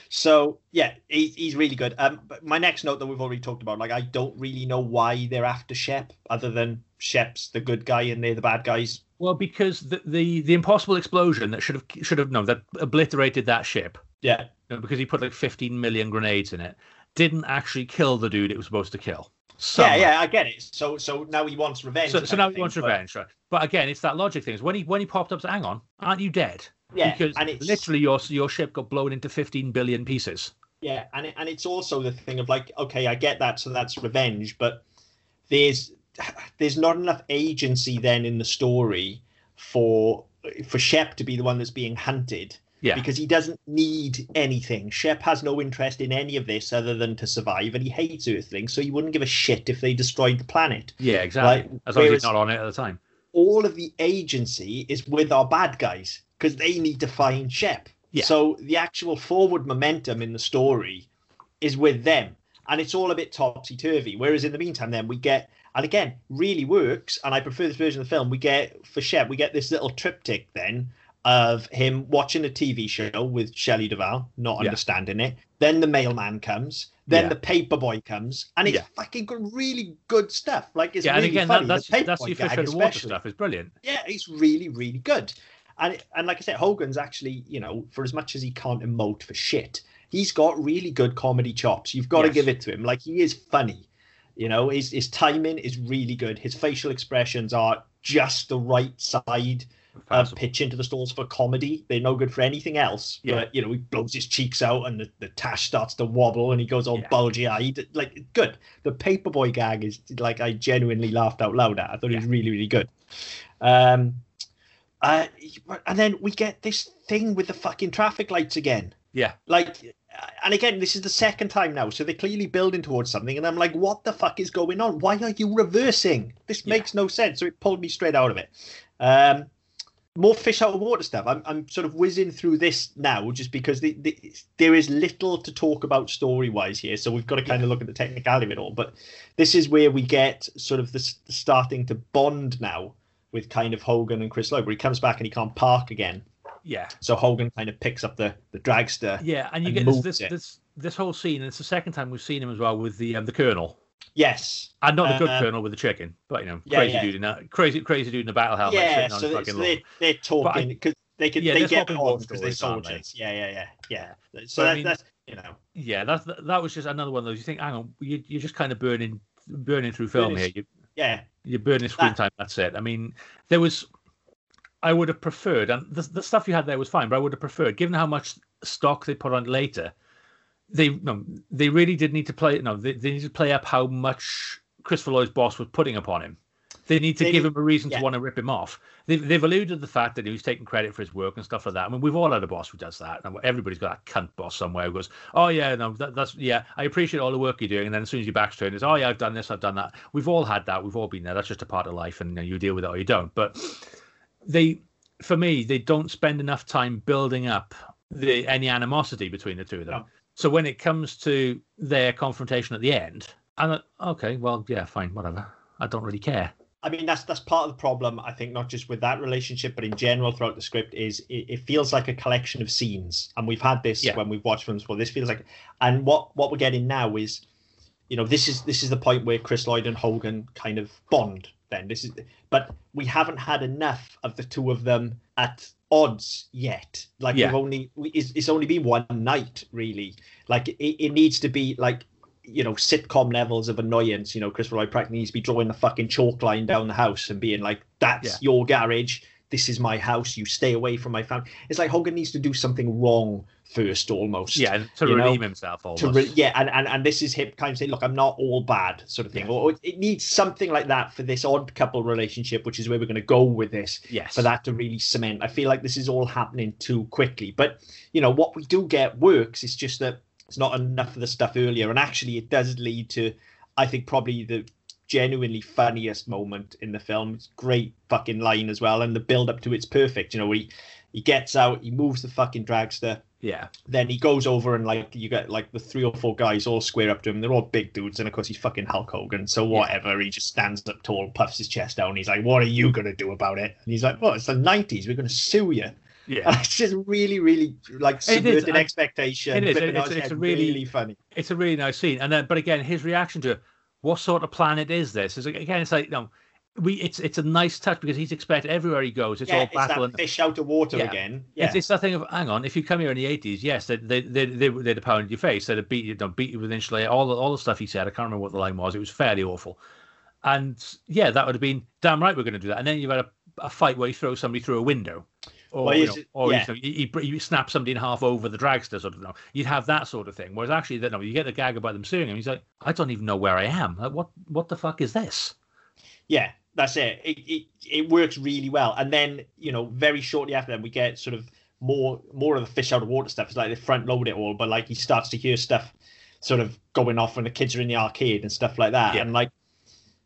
so yeah, he's he's really good. Um, but my next note that we've already talked about, like I don't really know why they're after Shep, other than Shep's the good guy and they're the bad guys. Well, because the, the the impossible explosion that should have should have no that obliterated that ship. Yeah. you know, because he put like 15 million grenades in it, didn't actually kill the dude it was supposed to kill. Somehow. Yeah, yeah, I get it. So so now he wants revenge. So, so now he wants but- revenge, right? But again, it's that logic thing. Is when he when he popped up, hang on, aren't you dead? Yeah, because and it's literally your your ship got blown into 15 billion pieces. Yeah, and it, and it's also the thing of like, okay, I get that, so that's revenge, but there's there's not enough agency then in the story for for Shep to be the one that's being hunted Yeah, because he doesn't need anything. Shep has no interest in any of this other than to survive, and he hates Earthlings, so he wouldn't give a shit if they destroyed the planet. yeah, exactly. Like, as long as he's not on it at the time. All of the agency is with our bad guys because they need to find Shep. Yeah. So the actual forward momentum in the story is with them, and it's all a bit topsy turvy. Whereas in the meantime, then we get, and again, really works. And I prefer this version of the film. We get for Shep, we get this little triptych then of him watching a TV show with Shelley Duvall, not Yeah. understanding it. Then the mailman comes. Then Yeah. the paperboy comes, and it's Yeah. fucking good, really good stuff. Like it's yeah, really and again, funny. that, that's the that's the fish gag out of water stuff is brilliant. Yeah, it's really, really good. And and like I said, Hogan's actually, you know, for as much as he can't emote for shit, he's got really good comedy chops. You've got to give it to him. Like he is funny. You know, his his timing is really good. His facial expressions are just the right side of pitch into the stalls for comedy. They're no good for anything else. Yeah. But you know, he blows his cheeks out and the, the tash starts to wobble and he goes all Yeah. bulgy eyed. Like good. The paperboy gag is like I genuinely laughed out loud at. I thought it was really, really good. Um uh, and then we get this thing with the fucking traffic lights again. Yeah. Like, and again, this is the second time now, so they're clearly building towards something. And I'm like, what the fuck is going on? Why are you reversing? This Yeah. makes no sense. So it pulled me straight out of it. Um, more fish out of water stuff. I'm, I'm sort of whizzing through this now just because the, the, there is little to talk about story wise here. So we've got to kind of look at the technicality of it all. But this is where we get sort of the, the starting to bond now with kind of Hogan and Chris Lloyd, where he comes back and he can't park again. Yeah, So Hogan kind of picks up the, the dragster. yeah, and you And get this this, it. this this whole scene. And it's the second time we've seen him as well with the um, the Colonel, Yes. and not the good Uh, Colonel with the chicken, but you know, yeah, crazy yeah. dude in a crazy crazy dude in a battle helmet yeah, sitting on so they, fucking so lawn. they, they're talking because they can yeah, they get on because they're aren't they? soldiers. Yeah, yeah, yeah, yeah. So But I mean- that's you know Yeah, that's that was just another one of those. You think, hang on, you, you're just kind of burning burning through film here. You, yeah you're burning screen That- time. That's it. I mean, there was. I would have preferred, and the, the stuff you had there was fine, but I would have preferred, given how much stock they put on later, they no, they really did need to play. No, they, they need to play up how much Christopher Lloyd's boss was putting upon him. They need to They give need- him a reason yeah. to want to rip him off. They've, they've alluded to the fact that he was taking credit for his work and stuff like that. I mean, we've all had a boss who does that. And everybody's got that cunt boss somewhere who goes, "Oh yeah, no, that, that's yeah, I appreciate all the work you're doing." And then as soon as your back's turned, it's, "Oh yeah, I've done this, I've done that." We've all had that. We've all been there. That's just a part of life, and you, know, you deal with it or you don't. But they, for me, they don't spend enough time building up the any animosity between the two of them. No. So when it comes to their confrontation at the end, I'm like, okay, well, yeah, fine, whatever. I don't really care. I mean that's that's part of the problem. I think not just with that relationship, but in general throughout the script is it, it feels like a collection of scenes, and we've had this Yeah. when we've watched films before. This feels like, and what what we're getting now is, you know, this is this is the point where Chris Lloyd and Hogan kind of bond. Then this is, but we haven't had enough of the two of them at odds yet. Like Yeah. we've only we, it's, it's only been one night really. Like it, it needs to be like you know sitcom levels of annoyance. You know, Christopher Lloyd practically needs to be drawing the fucking chalk line down the house and being like, "That's Yeah. your garage. This is my house. You stay away from my family." It's like Hogan needs to do something wrong first, almost. Yeah, and to You know, redeem himself almost. Re- yeah, and, and and this is him kind of saying, "Look, I'm not all bad," sort of thing. Yeah. Or it needs something like that for this odd couple relationship, which is where we're going to go with this yes. for that to really cement. I feel like this is all happening too quickly. But you know what we do get works. It's just that it's not enough of the stuff earlier, and actually it does lead to, I think, probably the genuinely funniest moment in the film. It's great fucking line as well, and the build up to it's perfect. You know, he he gets out, he moves the fucking dragster, Yeah. then he goes over and like you get like the three or four guys all square up to him. They're all big dudes, and of course he's fucking Hulk Hogan. So whatever, he just stands up tall, puffs his chest out, and he's like, "What are you gonna do about it?" And he's like, "Well, it's the '90s. We're gonna sue you." Yeah. And it's just really, really like subverting expectation. it is, it's- its it's a really- really funny. it's a really nice scene. And then, but again, his reaction to it, what sort of planet is this? Is again, it's like you know, we it's it's a nice touch because he's expected everywhere he goes. It's yeah, all it's battle that and fish out of water Yeah. again. Yeah, It's, it's that thing of hang on. If you come here in the eighties, yes, they they they they they'd have pounded your face. They'd have beat you, don't beat you with inch. All the all the stuff he said. I can't remember what the line was. It was fairly awful. And yeah, that would have been damn right. We're going to do that. And then you've had a, a fight where you throw somebody through a window. Or, Well, you know, it- or yeah. you, know, you, you, snap somebody in half over the dragster, sort of. You know, you'd have that sort of thing. Whereas actually, that no, you get the gag about them suing him. He's like, I don't even know where I am. Like, what what the fuck is this? yeah, that's it. It, it. it works really well. And then you know, very shortly after that, we get sort of more more of the fish out of water stuff. It's like they front load it all, but like he starts to hear stuff sort of going off when the kids are in the arcade and stuff like that. Yeah. And like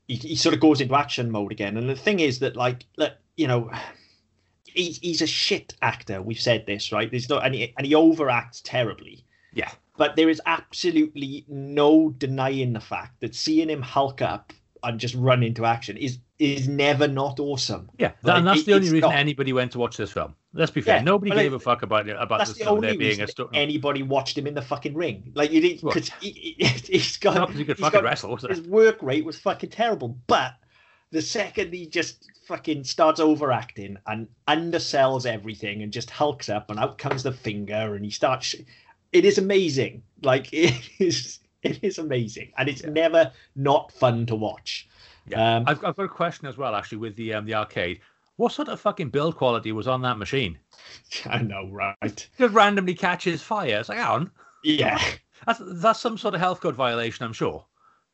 he, he sort of goes into action mode again. And the thing is that like look, you know. He's, he's a shit actor. We've said this, right? There's no, and he, and he overacts terribly. Yeah, But there is absolutely no denying the fact that seeing him hulk up and just run into action is is never not awesome. yeah. Like, and that's it- the only reason not- anybody went to watch this film. Let's be fair. Yeah, Nobody gave like, a fuck about it about this the only there being a story. anybody watched him in the fucking ring. Like you did because he, he's got Not 'cause he could fucking got- wrestle. His work rate was fucking terrible. But the second he just fucking starts overacting and undersells everything and just hulks up and out comes the finger and he starts, sh- it is amazing. Like it is, it is amazing, and it's Yeah. never not fun to watch. Yeah. Um, I've, I've got a question as well, actually, with the um, the arcade. What sort of fucking build quality was on that machine? I know, right? Just randomly catches fire. It's like, on, Yeah. that's that's some sort of health code violation, I'm sure.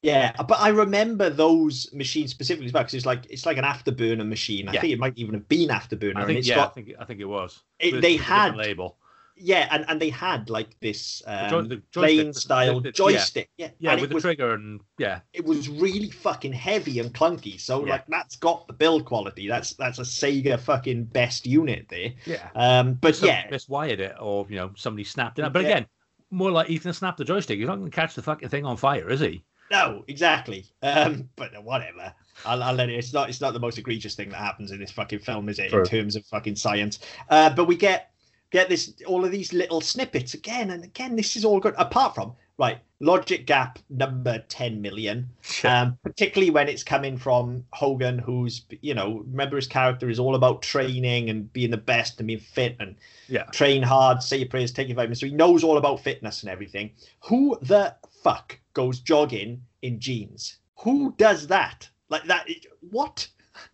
Yeah, but I remember those machines specifically as well because it's like it's like an afterburner machine. I Yeah. think it might even have been afterburner. I think yeah, got I think I think it was. It- they had- label. yeah, and, and they had like this The joy- um, the joystick, style the- joystick. Yeah, Yeah, and with it the was trigger and yeah, it was really fucking heavy and clunky. So Yeah. like that's got the build quality. That's that's a Sega fucking best unit there. yeah. Um, but Somebody yeah, miswired it, or you know, somebody snapped it. But Yeah. again, more like Ethan snapped the joystick. He's not going to catch the fucking thing on fire, is he? No, exactly. Um, but whatever. I'll, I'll let it. It's not. It's not the most egregious thing that happens in this fucking film, is it? True. In terms of fucking science. Uh, but we get get this all of these little snippets again and again. This is all good. Apart from right, logic gap number ten million. Um, particularly when it's coming from Hogan, who's you know, remember his character is all about training and being the best and being fit and yeah. train hard, say your prayers, take your vitamins. So he knows all about fitness and everything. Who the fuck goes jogging in jeans? Who does that? Like that? What?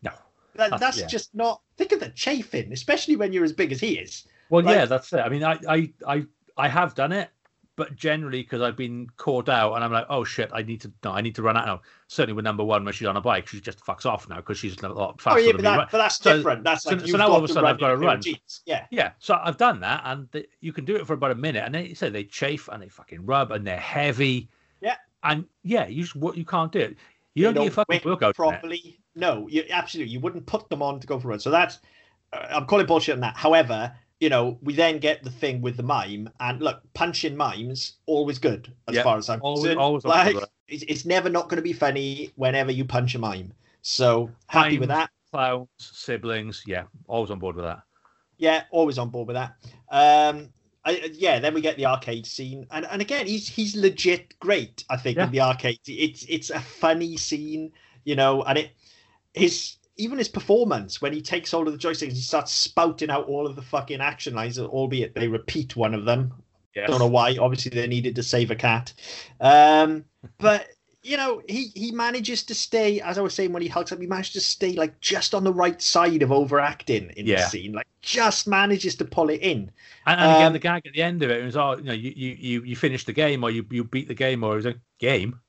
No. That, That's- that's yeah. just not. Think of the chafing, especially when you're as big as he is. Well, Like- yeah, that's it. I mean, I, I, I, I have done it, but generally because I've been caught out, and I'm like, oh shit, I need to, no, I need to run out now. Certainly with number one when she's on a bike, she just fucks off now because she's a lot oh, faster Oh yeah, than but, me. that, right? but that's So- different. That's so- like so now got all of a sudden I've gotta a run. Jeans. Yeah, Yeah, so I've done that, and the, you can do it for about a minute, and then you say they chafe and they fucking rub and they're heavy. Yeah. and yeah, you just what you can't do it. You don't They get your fucking whip workout in it. properly. No, you absolutely you wouldn't put them on to go for a run. So that's uh, I'm calling bullshit on that. However, you know, we then get the thing with the mime, and look, punching mimes always good as Yeah, far as I'm always- concerned. always like it's, it's never not going to be funny whenever you punch a mime. So happy with that. Clowns, siblings, yeah, always on board with that. Yeah, always on board with that. Um, I, yeah, then we get the arcade scene, and, and again, he's he's legit great. I think Yeah. in the arcade, it's it's a funny scene, you know, and it his even his performance when he takes hold of the joysticks, he starts spouting out all of the fucking action lines, albeit they repeat one of them. Yes. Don't know why. Obviously, they needed to save a cat. Um, but you know, he he manages to stay, as I was saying when he hugs up, he manages to stay like just on the right side of overacting in Yeah. the scene, like just manages to pull it in. And, and again, Um, the gag at the end of it was, oh, you know, you you you, finish the game or you, you beat the game or it was a game.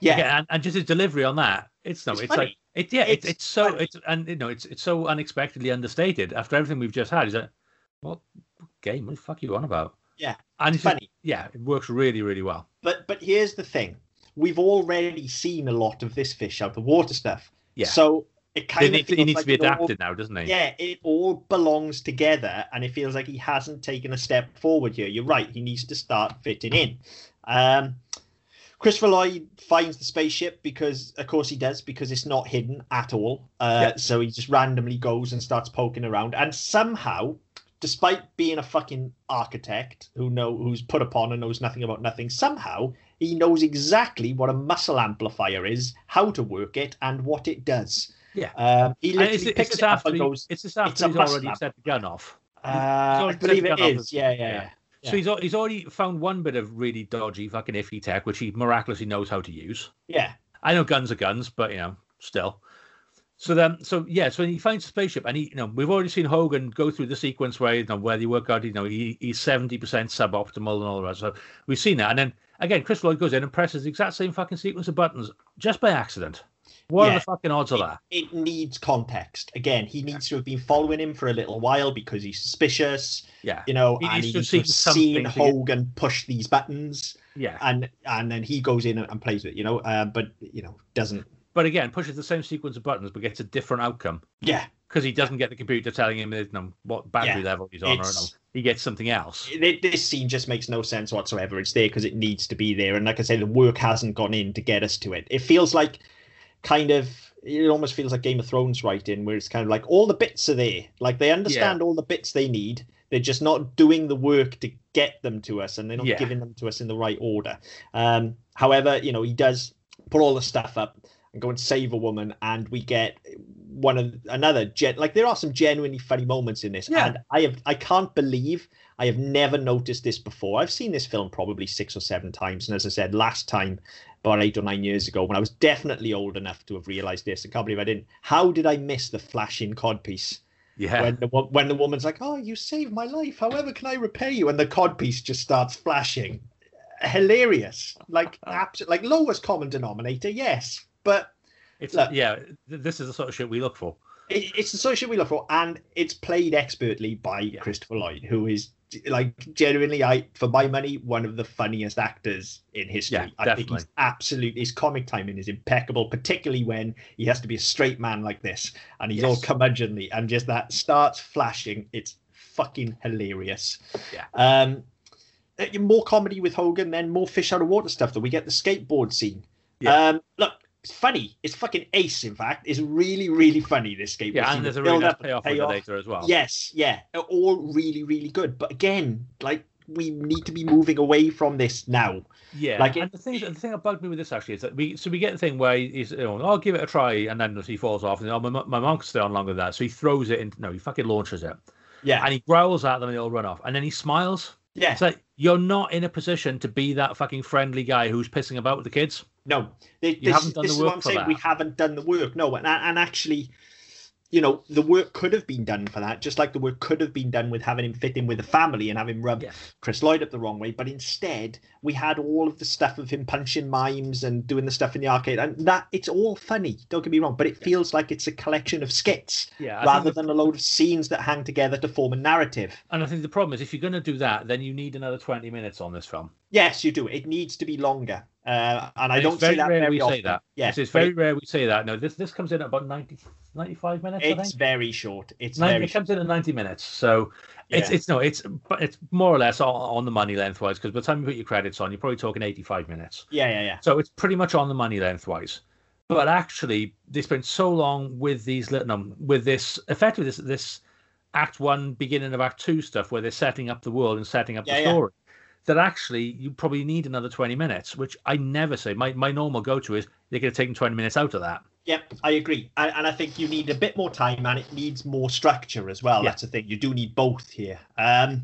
Yeah, Again, and, and just his delivery on that, it's no, It's it's, like it, yeah, it's, It's it's so funny. it's and you know, it's it's so unexpectedly understated after everything we've just had. Is like, what game? What the fuck are you on about? Yeah, and it's just- funny. yeah, it works really, really well. But but here's the thing: we've already seen a lot of this fish out the water stuff. Yeah. So it kind of needs, he needs like to be it all- adapted now, doesn't he? Yeah, it all belongs together, and it feels like he hasn't taken a step forward here. You're right; he needs to start fitting in. Um, Christopher Lloyd finds the spaceship because, of course, he does because it's not hidden at all. Uh, Yeah. So he just randomly goes and starts poking around, and somehow, despite being a fucking architect who know who's put upon and knows nothing about nothing, somehow he knows exactly what a muscle amplifier is, how to work it, and what it does. Yeah. Um, he literally it's, it's picks it up and goes. it's "It's after a he's already amp." set the gun off. Uh, I believe it the gun off is. Yeah, yeah, yeah. So he's he's already found one bit of really dodgy fucking iffy tech, which he miraculously knows how to use. Yeah. I know guns are guns, but you know, still. So then, so yeah, so he finds a spaceship, and he, you know, we've already seen Hogan go through the sequence where you know where they work out, you know, he, he's seventy percent suboptimal and all that. So we've seen that, and then again, Chris Lloyd goes in and presses the exact same fucking sequence of buttons just by accident. What are the fucking odds of that? It needs context. Again, he needs to have been following him for a little while because he's suspicious, Yeah, you know, He and needs he to needs see to have something seen to get- Hogan push these buttons, yeah. and and then he goes in and, and plays with it, you know, uh, but you know, doesn't. But again, pushes the same sequence of buttons, but gets a different outcome Yeah, because he doesn't get the computer telling him you know, what battery Yeah, level he's on, or it's- no, he gets something else. it, this scene just makes no sense whatsoever. It's there because it needs to be there, and like I say, the work hasn't gone in to get us to it. It feels like kind of it almost feels like Game of Thrones writing, where it's kind of like all the bits are there, like they understand all the bits they need. They're just not doing the work to get them to us, and they're not Yeah. giving them to us in the right order. Um, however, you know he does put all the stuff up and go and save a woman, and we get one of another gen like there are some genuinely funny moments in this, Yeah. and I have I can't believe I have never noticed this before. I've seen this film probably six or seven times, and as I said last time, about eight or nine years ago, when I was definitely old enough to have realised this, I can't believe I didn't. How did I miss the flashing codpiece Yeah. when the when the woman's like, "Oh, you saved my life. However, can I repay you?" and the codpiece just starts flashing. Hilarious, like abs- like lowest common denominator, yes, but it's look. yeah. This is the sort of shit we look for. it, it's the sort of shit we look for, and it's played expertly by Christopher Lloyd, who is like genuinely, I for my money, one of the funniest actors in history. Yeah, I think he's definitely. absolute. His comic timing is impeccable, particularly when he has to be a straight man like this, and he's all Yes. curmudgeonly, and just that starts flashing. It's fucking hilarious. Yeah. Um, uh, more comedy with Hogan, then more fish out of water stuff. That we get the skateboard scene. Yeah. Um, look, it's funny. It's fucking ace. In fact, it's really, really funny. This skateboard Yeah, and there's a really nice payoff payoff. later as well. Yes, yeah, all really, really good. But again, like we need to be moving away from this now. Yeah, Like and it- the thing, the thing that bugged me with this actually is that we, so we get the thing where he's, you know, I'll give it a try, and then he falls off, and oh, my, my mom can stay on longer than that, so he throws it into, no, he fucking launches it, Yeah, and he growls at them, and they'll run off, and then he smiles. Yeah. It's like you're not in a position to be that fucking friendly guy who's pissing about with the kids. No, this, this, haven't done this the is what work I'm for saying. that. We haven't done the work. No, and and actually, you know, the work could have been done for that, just like the work could have been done with having him fit in with the family and having rub Yeah. Chris Lloyd up the wrong way. But instead, we had all of the stuff of him punching mimes and doing the stuff in the arcade, and that it's all funny. Don't get me wrong, but it feels like it's a collection of skits Yeah, rather the- than a load of scenes that hang together to form a narrative. And I think the problem is if you're going to do that, then you need another 20 minutes on this film. Yes, you do. It needs to be longer, uh, and I don't very say that rare very we often. say that. Yes, it's very it- rare we say that. No, this this comes in at about 90, 95 minutes. I it's very short. It's Nine- very it comes in at 90 minutes. So it's Yeah. it's no, it's but it's more or less on, on the money lengthwise because by the time you put your credits on, you're probably talking 85 minutes. Yeah, yeah, yeah. So it's pretty much on the money lengthwise. But actually, they spent so long with these little with this effectively this this act one beginning of act two stuff where they're setting up the world and setting up Yeah, the yeah. story. That actually you probably need another 20 minutes, which I never say. My my normal go to is they could have taken 20 minutes out of that. Yep, I agree, and, and I think you need a bit more time, and it needs more structure as well. Yeah. That's the thing; you do need both here. Um,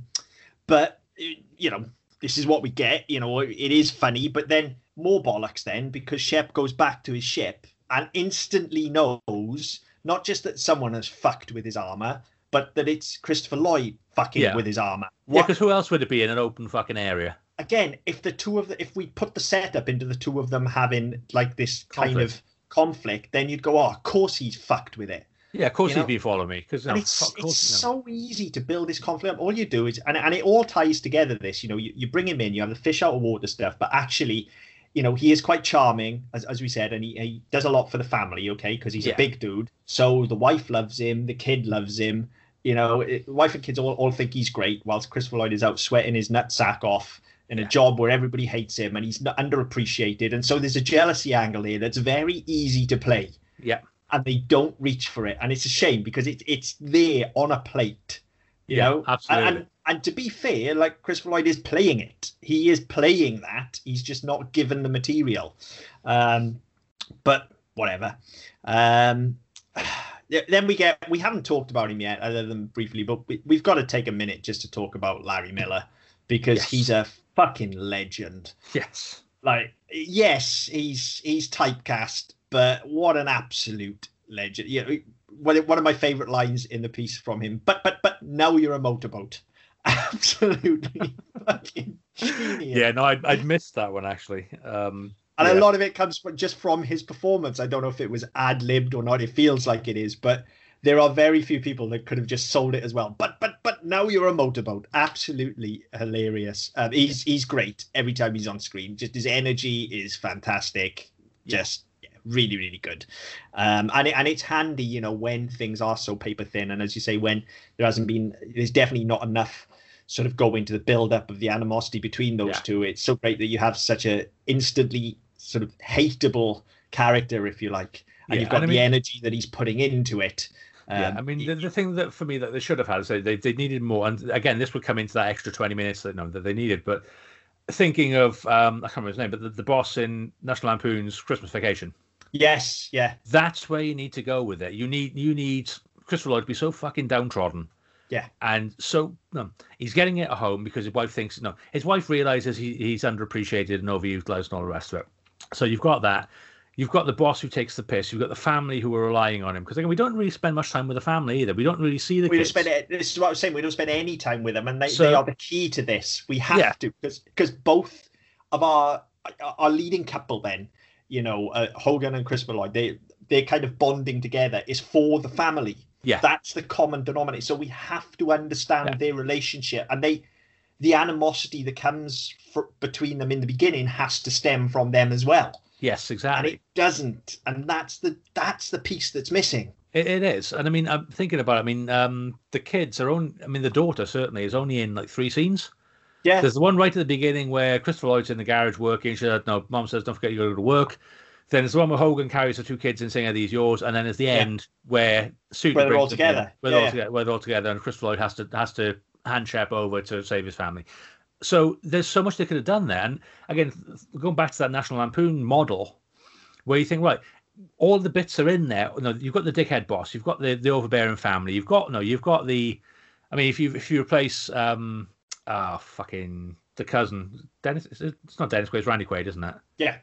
but you know, this is what we get. You know, it is funny, but then more bollocks then because Shep goes back to his ship and instantly knows not just that someone has fucked with his armor, but that it's Christopher Lloyd fucking Yeah. with his armor. Yeah, because who else would it be in an open fucking area? again, if the two of the, if we put the setup into the two of them having like this kind Conflict. of conflict, then you'd go, oh, of course he's fucked with it. Yeah, of course You he's know, been following me because and it's it's so easy to build this conflict. up. All you do is, and, and it all ties together. This, you know, you, you bring him in, you have the fish out of water stuff, but actually, you know, he is quite charming, as, as we said, and he, he does a lot for the family, okay, because he's Yeah. a big dude. So the wife loves him, the kid loves him. You know, it, wife and kids all, all think he's great, whilst Chris Lloyd is out sweating his nutsack off in a job where everybody hates him and he's not underappreciated. And so there's a jealousy angle here that's very easy to play Yeah, and they don't reach for it, and it's a shame because it's it's there on a plate, you Yeah, know. absolutely. And, and and to be fair, like Christopher Lloyd is playing it. He is playing that. He's just not given the material. Um, but whatever. Um, then we get we haven't talked about him yet, other than briefly, but we, we've got to take a minute just to talk about Larry Miller because Yes. he's a fucking legend. Yes, like yes he's he's typecast but what an absolute legend. You know one one of my favorite lines in the piece from him but but but now you're a motorboat. Absolutely fucking genius. Yeah. No, I I missed that one actually. Um, and yeah. a lot of it comes from, just from his performance. I don't know if it was ad-libbed or not. It feels like it is but there are very few people that could have just sold it as well. But but but now you're a motorboat. Absolutely hilarious. Um, he's he's great every time he's on screen. Just his energy is fantastic. Just yeah, really really good. Um and, it, and it's handy you know when things are so paper thin. And as you say when there hasn't been there's definitely not enough sort of go into the build up of the animosity between those Yeah. two. It's so great that you have such a instantly sort of hateable character if you like. And Yeah, you've got and I the mean- energy that he's putting into it. Yeah, Um, I mean, the, the thing that for me that they should have had is they, they, they needed more. And again, this would come into that extra 20 minutes that, no, that they needed. But thinking of, um, I can't remember his name, but the, the boss in National Lampoon's Christmas Vacation, yes, yeah, that's where you need to go with it. You need, you need Christopher Lloyd to be so fucking downtrodden. Yeah. And so no, he's getting it at home because his wife thinks no. His wife realizes he, he's underappreciated and overutilized and all the rest of it. So you've got that. You've got the boss who takes the piss. You've got the family who are relying on him because again, we don't really spend much time with the family either. We don't really see the we don't kids. spend it. This is what I was saying. We don't spend any time with them, and they, So- they are the key to this. We have Yeah. to because because both of our our leading couple, then you know, uh, Hogan and Chris Malloy, they they're kind of bonding together is for the family. Yeah. that's the common denominator. So we have to understand Yeah. their relationship, and they the animosity that comes fr between them in the beginning has to stem from them as well, Yes, exactly. and it doesn't, and that's the that's the piece that's missing. It, it is, and I mean, I'm thinking about. It, I mean, um, the kids are on. I mean, the daughter certainly is only in like three scenes. Yeah, There's the one right at the beginning where Christopher Lloyd's in the garage working. She said, "No, Mom says don't forget you got to go to work." Then there's the one where Hogan carries the two kids and saying, "Are these yours?" And then there's the Yeah. end where Suitor Where they're brings all together. in, Where, they're all together, where they're all together, and Christopher Lloyd has to has to hand Shep over to save his family. So there's so much they could have done there. And again, going back to that National Lampoon model, where you think, right, all the bits are in there. No, you've got the dickhead boss, you've got the the overbearing family, you've got no, you've got the. I mean, if you if you replace um ah fucking the cousin Dennis, it's not Dennis Quaid, it's Randy Quaid, isn't it? yeah,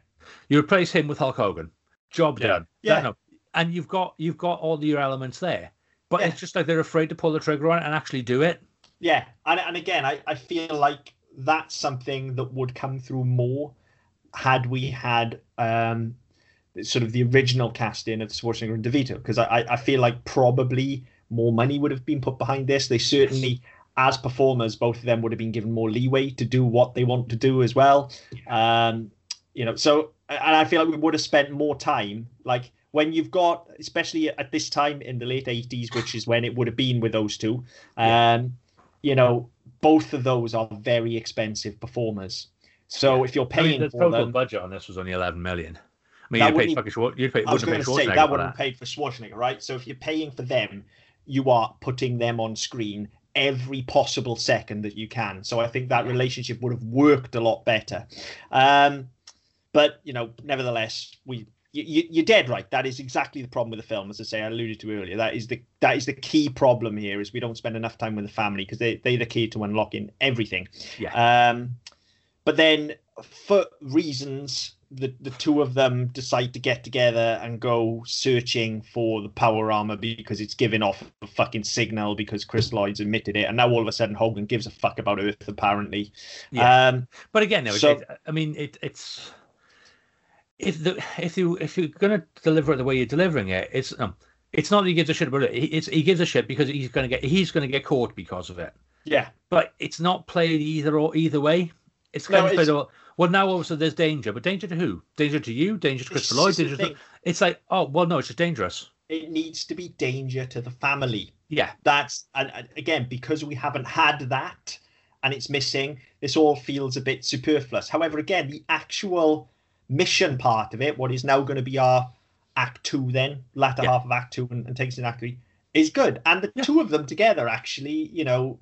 You replace him with Hulk Hogan, job Yeah. done. Yeah. No. and you've got you've got all your elements there, but Yeah. it's just like they're afraid to pull the trigger on it and actually do it. Yeah, and and again, I, I feel like that's something that would come through more had we had um sort of the original casting of Schwarzenegger and DeVito, because I, I feel like probably more money would have been put behind this. They certainly, as performers, both of them would have been given more leeway to do what they want to do as well. Um, you know, so and I feel like we would have spent more time like. When you've got, especially at this time in the late '80s, which is when it would have been with those two, um, you know, both of those are very expensive performers. So if you're I mean, paying the for total them, budget on this was only eleven million. I mean, That you paid fucking Schwar- you paid I was going have to paid say that for wouldn't pay for Schwarzenegger, right? So if you're paying for them, you are putting them on screen every possible second that you can. So I think that relationship would have worked a lot better. Um, but you know, nevertheless, we you, you're dead right. That is exactly the problem with the film, as I say, I alluded to earlier. That is the that is the key problem here is we don't spend enough time with the family because they they're the key to unlocking everything. Yeah. Um, but then for reasons the the two of them decide to get together and go searching for the power armor because it's giving off a fucking signal because Chris Lloyd's admitted it, and now all of a sudden Hogan gives a fuck about Earth apparently. Yeah. Um, But again, no, So- it, I mean, it, it's if the if you if you're gonna deliver it the way you're delivering it, it's um, it's not that he gives a shit about it. He- It's he gives a shit because he's gonna get he's gonna get caught because of it. yeah, But it's not played either or either way. It's No, kind of played. All, well, now also there's danger, but danger to who? Danger to you? Danger to Christopher Lloyd? Danger to, it's like, oh well, no, it's just dangerous. it needs to be danger to the family. Yeah, That's and, and again because we haven't had that and it's missing. This all feels a bit superfluous. However, again, the actual mission part of it, what is now going to be our Act Two, then latter Yeah. half of Act Two, and, and takes in Act Three, is good. And the Yeah. two of them together, actually, you know,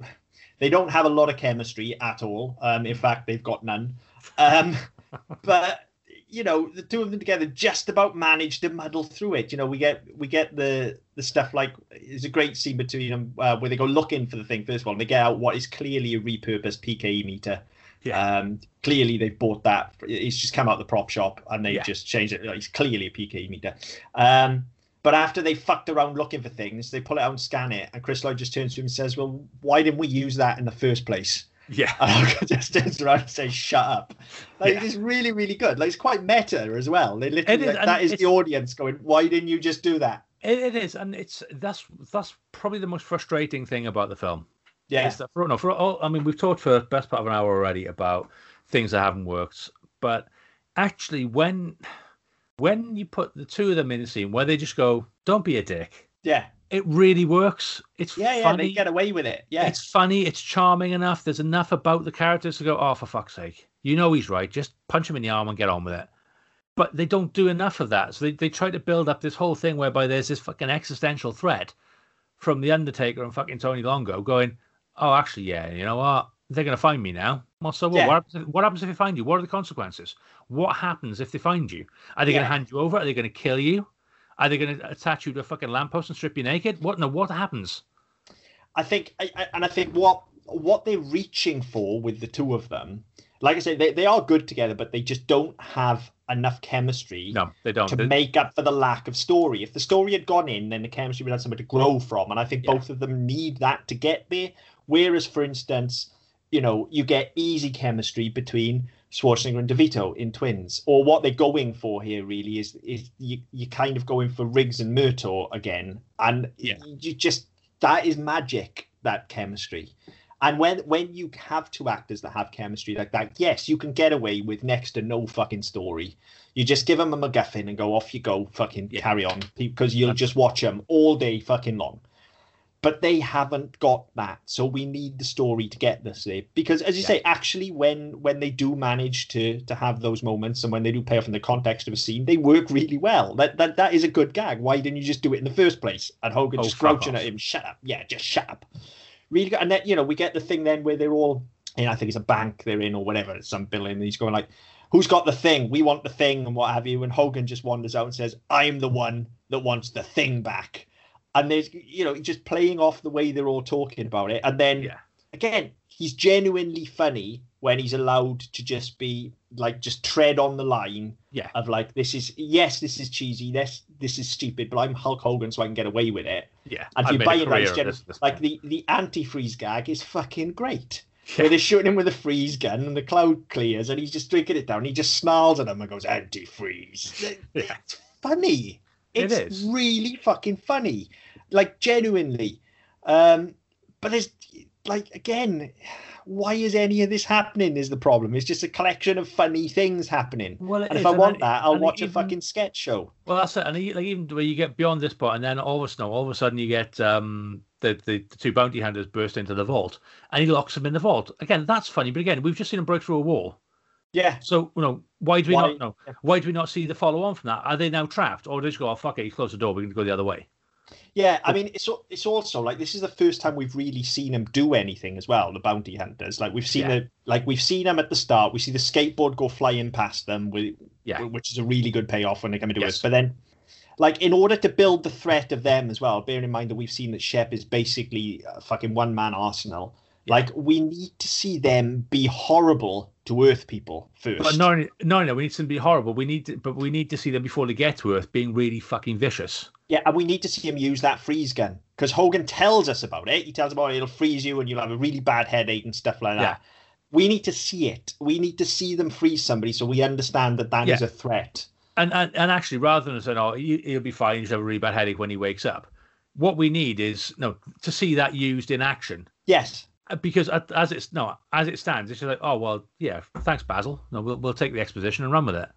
they don't have a lot of chemistry at all. Um, in fact, they've got none. Um, but you know, the two of them together just about manage to muddle through it. You know, we get we get the the stuff like there's a great scene between them uh, where they go looking for the thing first of all, and they get out what is clearly a repurposed PKE meter. Yeah. Um, clearly they've bought that. It's just come out the prop shop and they Yeah. just changed it. It's clearly a PKE meter. Um, but after they fucked around looking for things, they pull it out and scan it, and Chris Lloyd just turns to him and says, "Well, why didn't we use that in the first place?" yeah, And just turns around and says, "Shut up!" Like Yeah. it's really, really good. Like it's quite meta as well. They literally It is, like, that is the audience going, "Why didn't you just do that?" it, it is, and it's that's that's probably the most frustrating thing about the film. Yeah, for, no, for all, oh, I mean, we've talked for the best part of an hour already about things that haven't worked, but actually, when when you put the two of them in a scene where they just go, "Don't be a dick," yeah, it really works. It's yeah, yeah. funny. They get away with it. Yeah, It's funny. It's charming enough. There's enough about the characters to go, "Oh, for fuck's sake!" You know he's right. Just punch him in the arm and get on with it. but they don't do enough of that. So they, they try to build up this whole thing whereby there's this fucking existential threat from the Undertaker and fucking Tony Longo going, oh, actually, yeah, you know what? They're going to find me now. Well, so what? Yeah. What, happens if, what happens if they find you? What are the consequences? What happens if they find you? Are they going to hand you over? Are they going to kill you? Are they going to attach you to a fucking lamppost and strip you naked? What? No, what happens? I think, and I think what what they're reaching for with the two of them, like I said, they, they are good together, but they just don't have enough chemistry No, they don't. to They- make up for the lack of story. If the story had gone in, then the chemistry would have something to grow from, and I think Yeah. both of them need that to get there. Whereas, for instance, you know, you get easy chemistry between Schwarzenegger and DeVito in Twins, or what they're going for here really is is you you kind of going for Riggs and Murtaugh again, and Yeah. you just that is magic that chemistry. And when when you have two actors that have chemistry like that, yes, you can get away with next to no fucking story. You just give them a MacGuffin and go off you go, fucking Yeah. carry on, because you'll um, just watch them all day fucking long. But they haven't got that, so we need the story to get this there. Because as you Yeah. say, actually, when when they do manage to to have those moments and when they do pay off in the context of a scene, they work really well. That that that is a good gag. Why didn't you just do it in the first place? And Hogan Oh, just crouching at him, shut up, yeah, just shut up. Really good. And then you know we get the thing then where they're all, know, I think it's a bank they're in or whatever, it's some building. And he's going like, "Who's got the thing? We want the thing and what have you." And Hogan just wanders out and says, "I'm the one that wants the thing back." And there's you know just playing off the way they're all talking about it, and then Yeah. again, he's genuinely funny when he's allowed to just be like just tread on the line Yeah. of like this is yes this is cheesy this this is stupid but I'm Hulk Hogan so I can get away with it Yeah. and if I've you made buy a it it's of gen- this this like the the antifreeze gag is fucking great Yeah. where they're shooting him with a freeze gun and the cloud clears and he's just drinking it down he just snarls at them and goes antifreeze Yeah. it's funny It it's is. really fucking funny like genuinely um but there's like again why is any of this happening is the problem it's just a collection of funny things happening Well, it and if i and want then- that i'll watch a fucking sketch show Well, that's it. And like even where you get beyond this point, and then all of a sudden, all of a sudden, you get um the, the the two bounty hunters burst into the vault, and he locks them in the vault. Again, that's funny, but again, we've just seen him break through a wall. yeah So you know, why do we Why- not know? Why do we not see the follow on from that? Are they now trapped, or do they just go, "Oh fuck it, he's closed the door, we're going to go the other way"? Yeah, I mean, it's it's also like this is the first time we've really seen them do anything as well. The bounty hunters, like we've seen Yeah. like we've seen them at the start. We see the skateboard go flying past them, with Yeah. which is a really good payoff when they come into Yes. it. But then, like in order to build the threat of them as well, bearing in mind that we've seen that Shep is basically a fucking one man arsenal. Like we need to see them be horrible to Earth people first. But no, no, no, we need them to be horrible. We need, to, but we need to see them before they get to Earth being really fucking vicious. Yeah, and we need to see him use that freeze gun because Hogan tells us about it. He tells about it, it'll freeze you and you'll have a really bad headache and stuff like that. Yeah. We need to see it. We need to see them freeze somebody so we understand that that is Yeah. a threat. And, and and actually, rather than saying, "Oh, he, he'll be fine," he'll have a really bad headache when he wakes up. What we need is no to see that used in action. Yes. Uh, because as it's no as it stands, it's just like, oh well, yeah, thanks, Basil. No, we'll we'll take the exposition and run with it.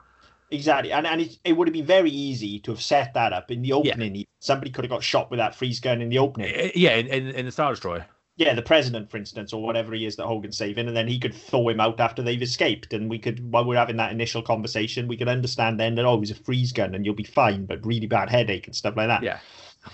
Exactly, and and it, it would have been very easy to have set that up in the opening. Somebody could have got shot with that freeze gun in the opening. Uh, Yeah, in, in, in the Star Destroyer. Yeah, the president, for instance, or whatever he is that Hogan's saving, and then he could thaw him out after they've escaped. And we could, while we're having that initial conversation, we could understand then that oh, it was a freeze gun and you'll be fine, but really bad headache and stuff like that. Yeah.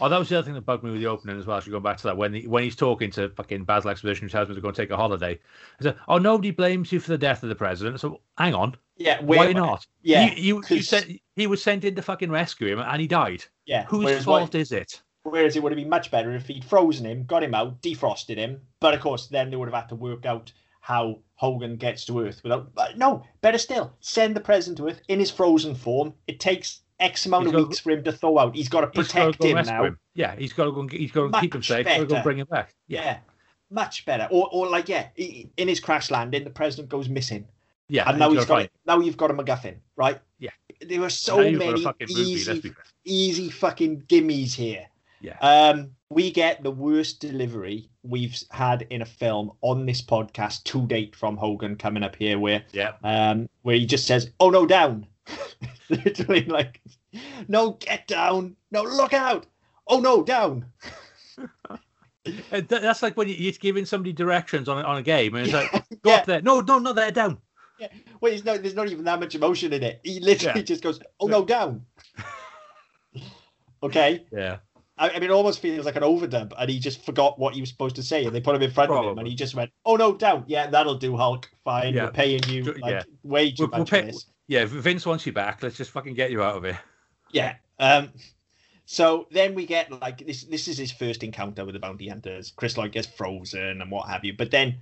Oh, that was the other thing that bugged me with the opening as well. Actually, going back to that, when he, when he's talking to fucking Basil Exposition, who tells him to go and take a holiday, he said, "Oh, nobody blames you for the death of the president." So, hang on, Yeah, why not? Yeah, you, you, you sent, he was sent in to fucking rescue him, and he died. Yeah. Whose whereas fault is it? Whereas it would have been much better if he'd frozen him, got him out, defrosted him. But of course, then they would have had to work out how Hogan gets to Earth without. No, better still, send the president to Earth in his frozen form. It takes X amount He's of got- weeks for him to thaw out. He's got to He's gotta protect go him now. him. Yeah, he's got to go. And, he's got to keep him Much safe. Got to go bring him back. Yeah. Yeah, much better. Or, or like, yeah, he- in his crash landing, the president goes missing, yeah. and now he's got it. Now you've got a MacGuffin, right? Yeah. There were so now you've got a many fucking easy fair. easy fucking gimmies here. Yeah. Um, we get the worst delivery we've had in a film on this podcast to date from Hogan coming up here, where Yeah. um, where he just says, "Oh no, down," literally like, "No, get down! No, look out! Oh no, down!" Th- That's like when you- you're giving somebody directions on a, on a game, and it's like, go Yeah. up there. No, no, not there. Down. Yeah. Well, there's no, there's not even that much emotion in it. He literally Yeah. just goes, "Oh no, down." okay. Yeah. I, I mean, it almost feels like an overdub, and he just forgot what he was supposed to say, and they put him in front of him, and he just went, "Oh no, down. Yeah, that'll do, Hulk. Fine. Yeah. We're paying you like yeah. way too we'll much pay- for this." Yeah. Vince wants you back, let's just fucking get you out of here. Yeah. Um. So then we get like this. This is his first encounter with the bounty hunters. Chris Lloyd gets frozen and what have you. But then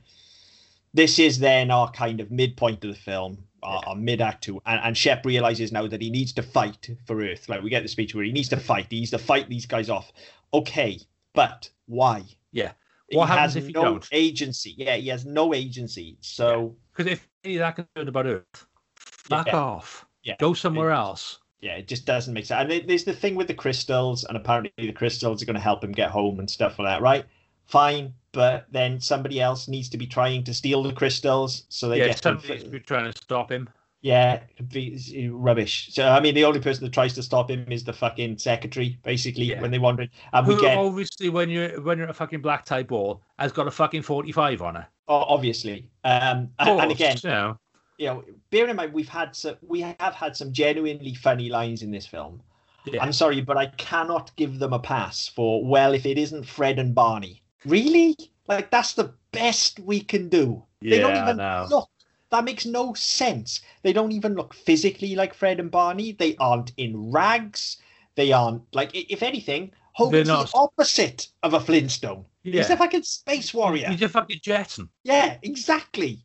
this is then our kind of midpoint of the film, our, our mid act two, and, and Shep realizes now that he needs to fight for Earth. Like we get the speech where he needs to fight. He needs to fight these guys off. Okay, but why? Yeah. What he happens has if you no don't? agency. Yeah, he has no agency. So Because if he's that concerned about Earth, fuck Yeah. off. yeah, Go somewhere else. yeah, it just doesn't make sense. And there- there's the thing with the crystals, and apparently the crystals are going to help him get home and stuff like that, right? Fine, but then somebody else needs to be trying to steal the crystals, so they yeah, get somebody's been trying to stop him. Yeah, rubbish. So I mean, the only person that tries to stop him is the fucking secretary, basically, Yeah. when they wander. And we get obviously, when you're when you're at a fucking black tie ball, has got a fucking forty-five on her. oh, obviously, um, and, and again, you know, you know, bearing in mind we've had some, we have had some genuinely funny lines in this film. yeah. I'm sorry, but I cannot give them a pass for, well, if it isn't Fred and Barney. Really? Like, that's the best we can do. Yeah, They don't even look. That makes no sense. They don't even look physically like Fred and Barney. They aren't in rags. They aren't, like, if anything, Hogan's not- the opposite of a Flintstone. Yeah. He's a fucking space warrior. He's a fucking Jetson. Yeah, exactly.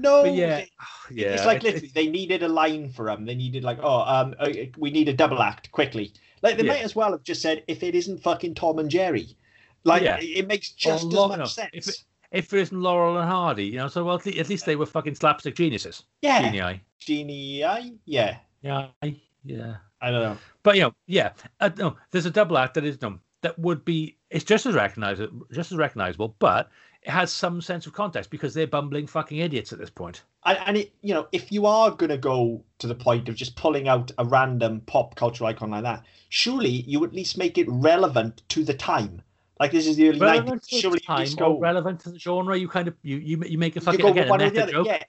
No, But yeah, yeah. it's like literally they needed a line for him. They needed like, oh, um, uh, we need a double act quickly. Like they Yeah. might as well have just said, if it isn't fucking Tom and Jerry, like Yeah. it it makes just as much no, sense. if it- if there isn't Laurel and Hardy, you know, so well, at least they were fucking slapstick geniuses. yeah, Genii. Genie, I- yeah, Yeah, I- yeah. I don't know. But you know, yeah, uh, no, there's a double act that is no, that would be it's just as recognizable, just as recognizable, but it has some sense of context because they're bumbling fucking idiots at this point. And, and it, you know, if you are gonna go to the point of just pulling out a random pop culture icon like that, surely you at least make it relevant to the time. Like this is the early Relevant nineties. to the Surely you time just go. relevant to the genre, you kind of you you, you make a you fucking again a one or the meta joke. Yeah,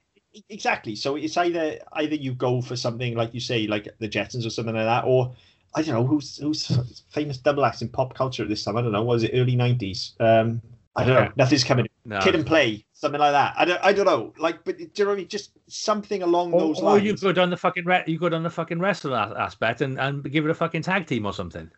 exactly. So it's either either you go for something like you say, like the Jetsons or something like that, or I don't know who's who's famous double acts in pop culture at this time. I don't know. Was it early nineties? Um, I don't know. Okay. Nothing's coming. No. Kid and Play, something like that. I don't. I don't know. Like, but do you know what I mean? Just something along Or, those or lines. you go down the fucking re- you go down the fucking wrestling aspect and, and give it a fucking tag team or something.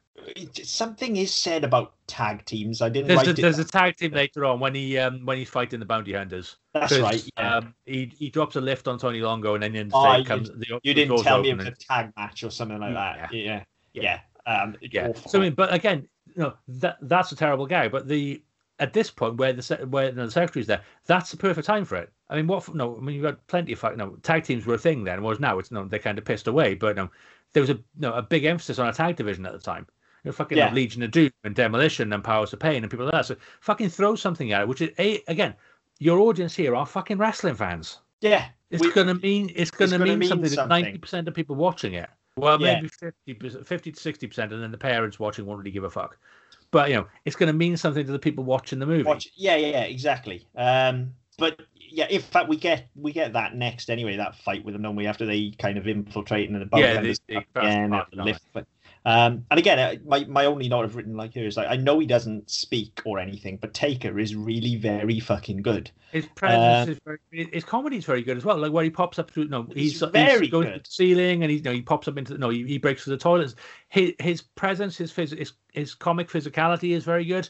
Something is said about tag teams. I didn't There's a, it. there's a tag team later on when he um when he's fighting the bounty hunters. That's right. Yeah. Um, he he drops a lift on Tony Longo and then the Oh, Undertaker you- comes. The, you the didn't tell me it was a tag match or something like that. Yeah. Yeah. Yeah. Um, Yeah. So I mean, but again, you know that that's a terrible guy. But the at this point where the where you know, the secretary's there, that's the perfect time for it. I mean, what? No, I mean you've got plenty of fuck- no tag teams were a thing then. Whereas now it's no, they're kind of pissed away. But no, there was a no a big emphasis on a tag division at the time. You know, fucking Yeah. Legion of Doom and Demolition and Powers of Pain and people like that. So fucking throw something at it. Which is a again, your audience here are fucking wrestling fans. yeah. It's we- gonna mean it's gonna, gonna mean, mean something ninety percent of people watching it. Well, Yeah. maybe 50, 50 to sixty percent, and then the parents watching won't really give a fuck. But you know, it's gonna mean something to the people watching the movie. Watch, yeah, yeah, yeah, exactly. Um, but yeah, in fact, we get we get that next anyway. That fight with them, don't? After they kind of infiltrate and the Yeah, they- the they and the lift. But, um, and again, my my only note I've written like here is like I know he doesn't speak or anything, but Taker is really very fucking good. His presence Uh, is very. His comedy is very good as well. Like where he pops up through. No, He's he's, very he's going good. to the ceiling, and he you know he pops up into. No, he, he breaks through the toilets. His his presence, his phys, his his comic physicality is very good.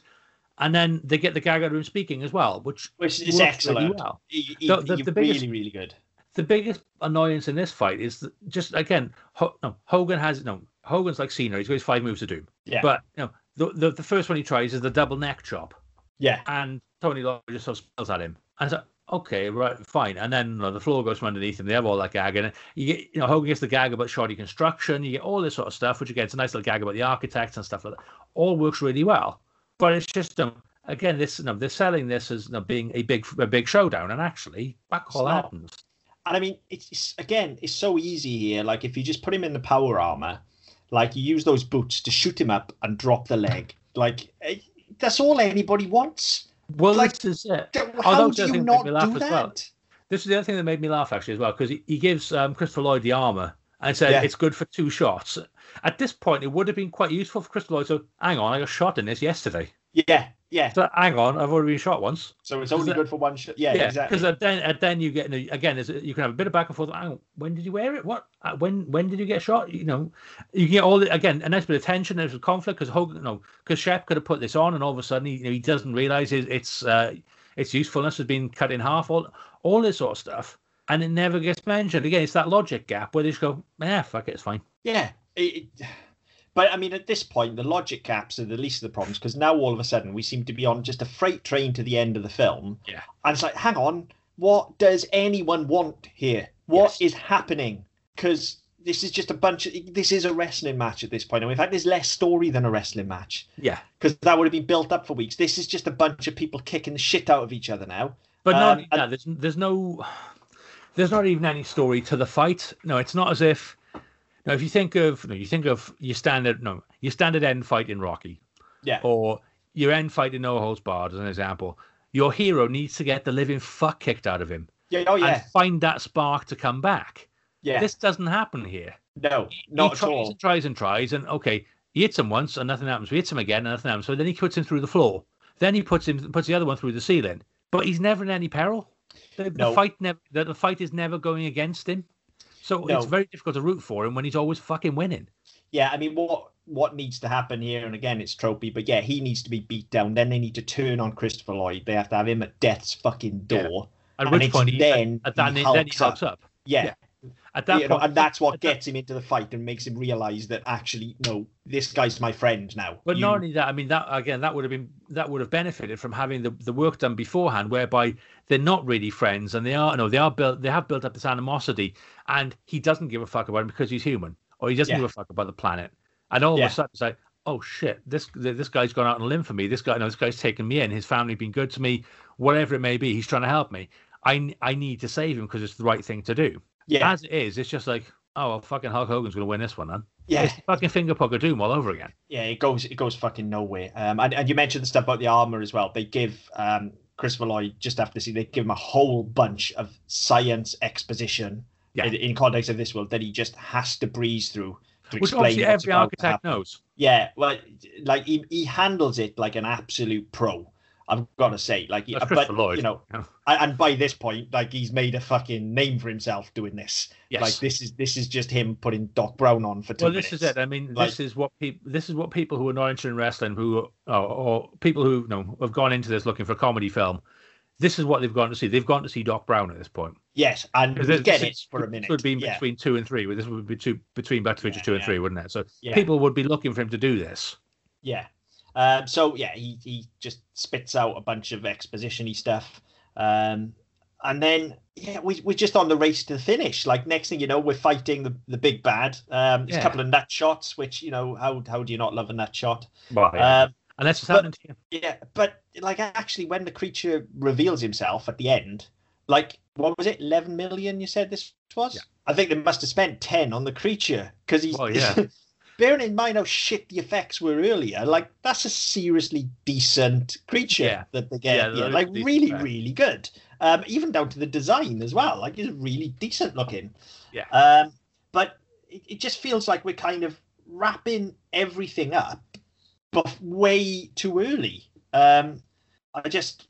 And then they get the gag out of him speaking as well, which Which is works really excellent. well. He, he, The- the- he the really, biggest- really good. the biggest annoyance in this fight is that just again, Ho- no, Hogan has no Hogan's like Cena. He's got his five moves to do, Yeah, but you know the, the the first one he tries is the double neck chop, yeah, and Tony Long just sort of smells at him, and it's like, okay, right, fine, and then you know, the floor goes from underneath him. They have all that gag, and you get you know Hogan gets the gag about shoddy construction. You get all this sort of stuff, which again, it's a nice little gag about the architects and stuff like that. All works really well, but it's just um, again this you know, they're selling this as you know, being a big a big showdown, and actually, back all happens. And I mean, it's, it's again, it's so easy here. Like if you just put him in the power armor, like you use those boots to shoot him up and drop the leg. Like eh, that's all anybody wants. Well, Like, this is it. How Although do you not do that? well. this is the other thing that made me laugh actually as well because he, he gives um, Christopher Lloyd the armor and said Yeah. it's good for two shots. At this point, it would have been quite useful for Christopher Lloyd. So hang on, I got shot in this yesterday. Yeah, yeah. So hang on, I've already been shot once. So it's only that- good for one shot. Yeah, exactly. Because then, and then you get again, you can have a bit of back and forth. On, when did you wear it? What? Uh, When? When did you get shot? You know, you get all the, again a nice bit of tension. There's a conflict because Hogan, no, because Shep could have put this on, and all of a sudden he, you know, he doesn't realize his, its uh, its usefulness has been cut in half. All all this sort of stuff, and it never gets mentioned. Again, it's that logic gap where they just go, yeah, fuck it, it's fine. Yeah. It, it- but I mean, at this point, the logic gaps are the least of the problems because now all of a sudden we seem to be on just a freight train to the end of the film. Yeah. And it's like, hang on, what does anyone want here? What is Yes. happening? Because this is just a bunch of. This is a wrestling match at this point, and in fact, there's less story than a wrestling match Yeah, because that would have been built up for weeks. This is just a bunch of people kicking the shit out of each other now. but Um, and- yeah, there's there's no there's not even any story to the fight. No, it's not as if. No, if you think of no, you think of your standard no, your standard end fight in Rocky. Yeah. or your end fight in No Holds Barred, as an example, your hero needs to get the living fuck kicked out of him Yeah. Oh yeah. and find that spark to come back. Yeah. This doesn't happen here. no, he not at tries all. and tries and tries, and okay, he hits him once and nothing happens. He hits him again and nothing happens. So then he puts him through the floor. Then he puts him puts the other one through the ceiling. But he's never in any peril. The, the fight never the, the fight is never going against him. So No. it's very difficult to root for him when he's always fucking winning. Yeah, I mean, what what needs to happen here, and again, it's tropey, but yeah, he needs to be beat down. Then they need to turn on Christopher Lloyd. They have to have him at death's fucking door. At And which it's point he, then at he then he hulks hulks up. Yeah, Yeah. At that you know, point, and that's what at that- gets him into the fight and makes him realize that actually, no, this guy's my friend now. But You- not only that, I mean that again, that would have been that would have benefited from having the, the work done beforehand, whereby they're not really friends and they are no, they are built they have built up this animosity, and he doesn't give a fuck about him because he's human, or he doesn't Yeah. give a fuck about the planet, and all Yeah. of a sudden it's like, oh shit, this this guy's gone out on a limb for me. This guy, no, this guy's taken me in. His family been good to me, whatever it may be. He's trying to help me. I I need to save him because it's the right thing to do. Yeah, As it is, it's just like, oh, well, fucking Hulk Hogan's going to win this one, then. yeah, It's fucking finger poke of doom all over again. yeah. It goes, it goes fucking nowhere. Um, and, and you mentioned the stuff about the armor as well. They give um Christopher Lloyd just after see they give him a whole bunch of science exposition Yeah. in, in context of this world that he just has to breeze through to Which explain what's every architect knows. Yeah, well, like he, he handles it like an absolute pro. I've got to say, like, That's uh, but Lloyd. you know, Yeah. and by this point, like he's made a fucking name for himself doing this. Yes. Like this is this is just him putting Doc Brown on for two well, this minutes. is it. I mean, Like- this is what people. This is what people who are not interested in wrestling, who or, or people who you know have gone into this looking for a comedy film. This is what they've gone to see. They've gone to see Doc Brown at this point. Yes, and we get it for a this minute. would be yeah. between two and three. This would be two, between Back to Future Yeah, two and three, wouldn't it? So people would be looking for him to do this. Yeah. Um, so yeah, he he just spits out a bunch of exposition-y stuff. Um, and then yeah, we we're just on the race to the finish. Like next thing you know, we're fighting the, the big bad. Um, there's Yeah. a couple of nut shots, which you know how how do you not love a nut shot? Well, Um, and that's what's but- happening to you. yeah, but like actually, when the creature reveals himself at the end, like what was it, eleven million? You said this was. Yeah. I think they must have spent ten on the creature because he's. Well, yeah. bearing in mind how shit the effects were earlier, like that's a seriously decent creature Yeah. that they get. Yeah, Yeah, like really, effects. really good. Um, even down to the design as well. Like it's really decent looking. Yeah. Um, but it, it just feels like we're kind of wrapping everything up, but way too early. Um, I just,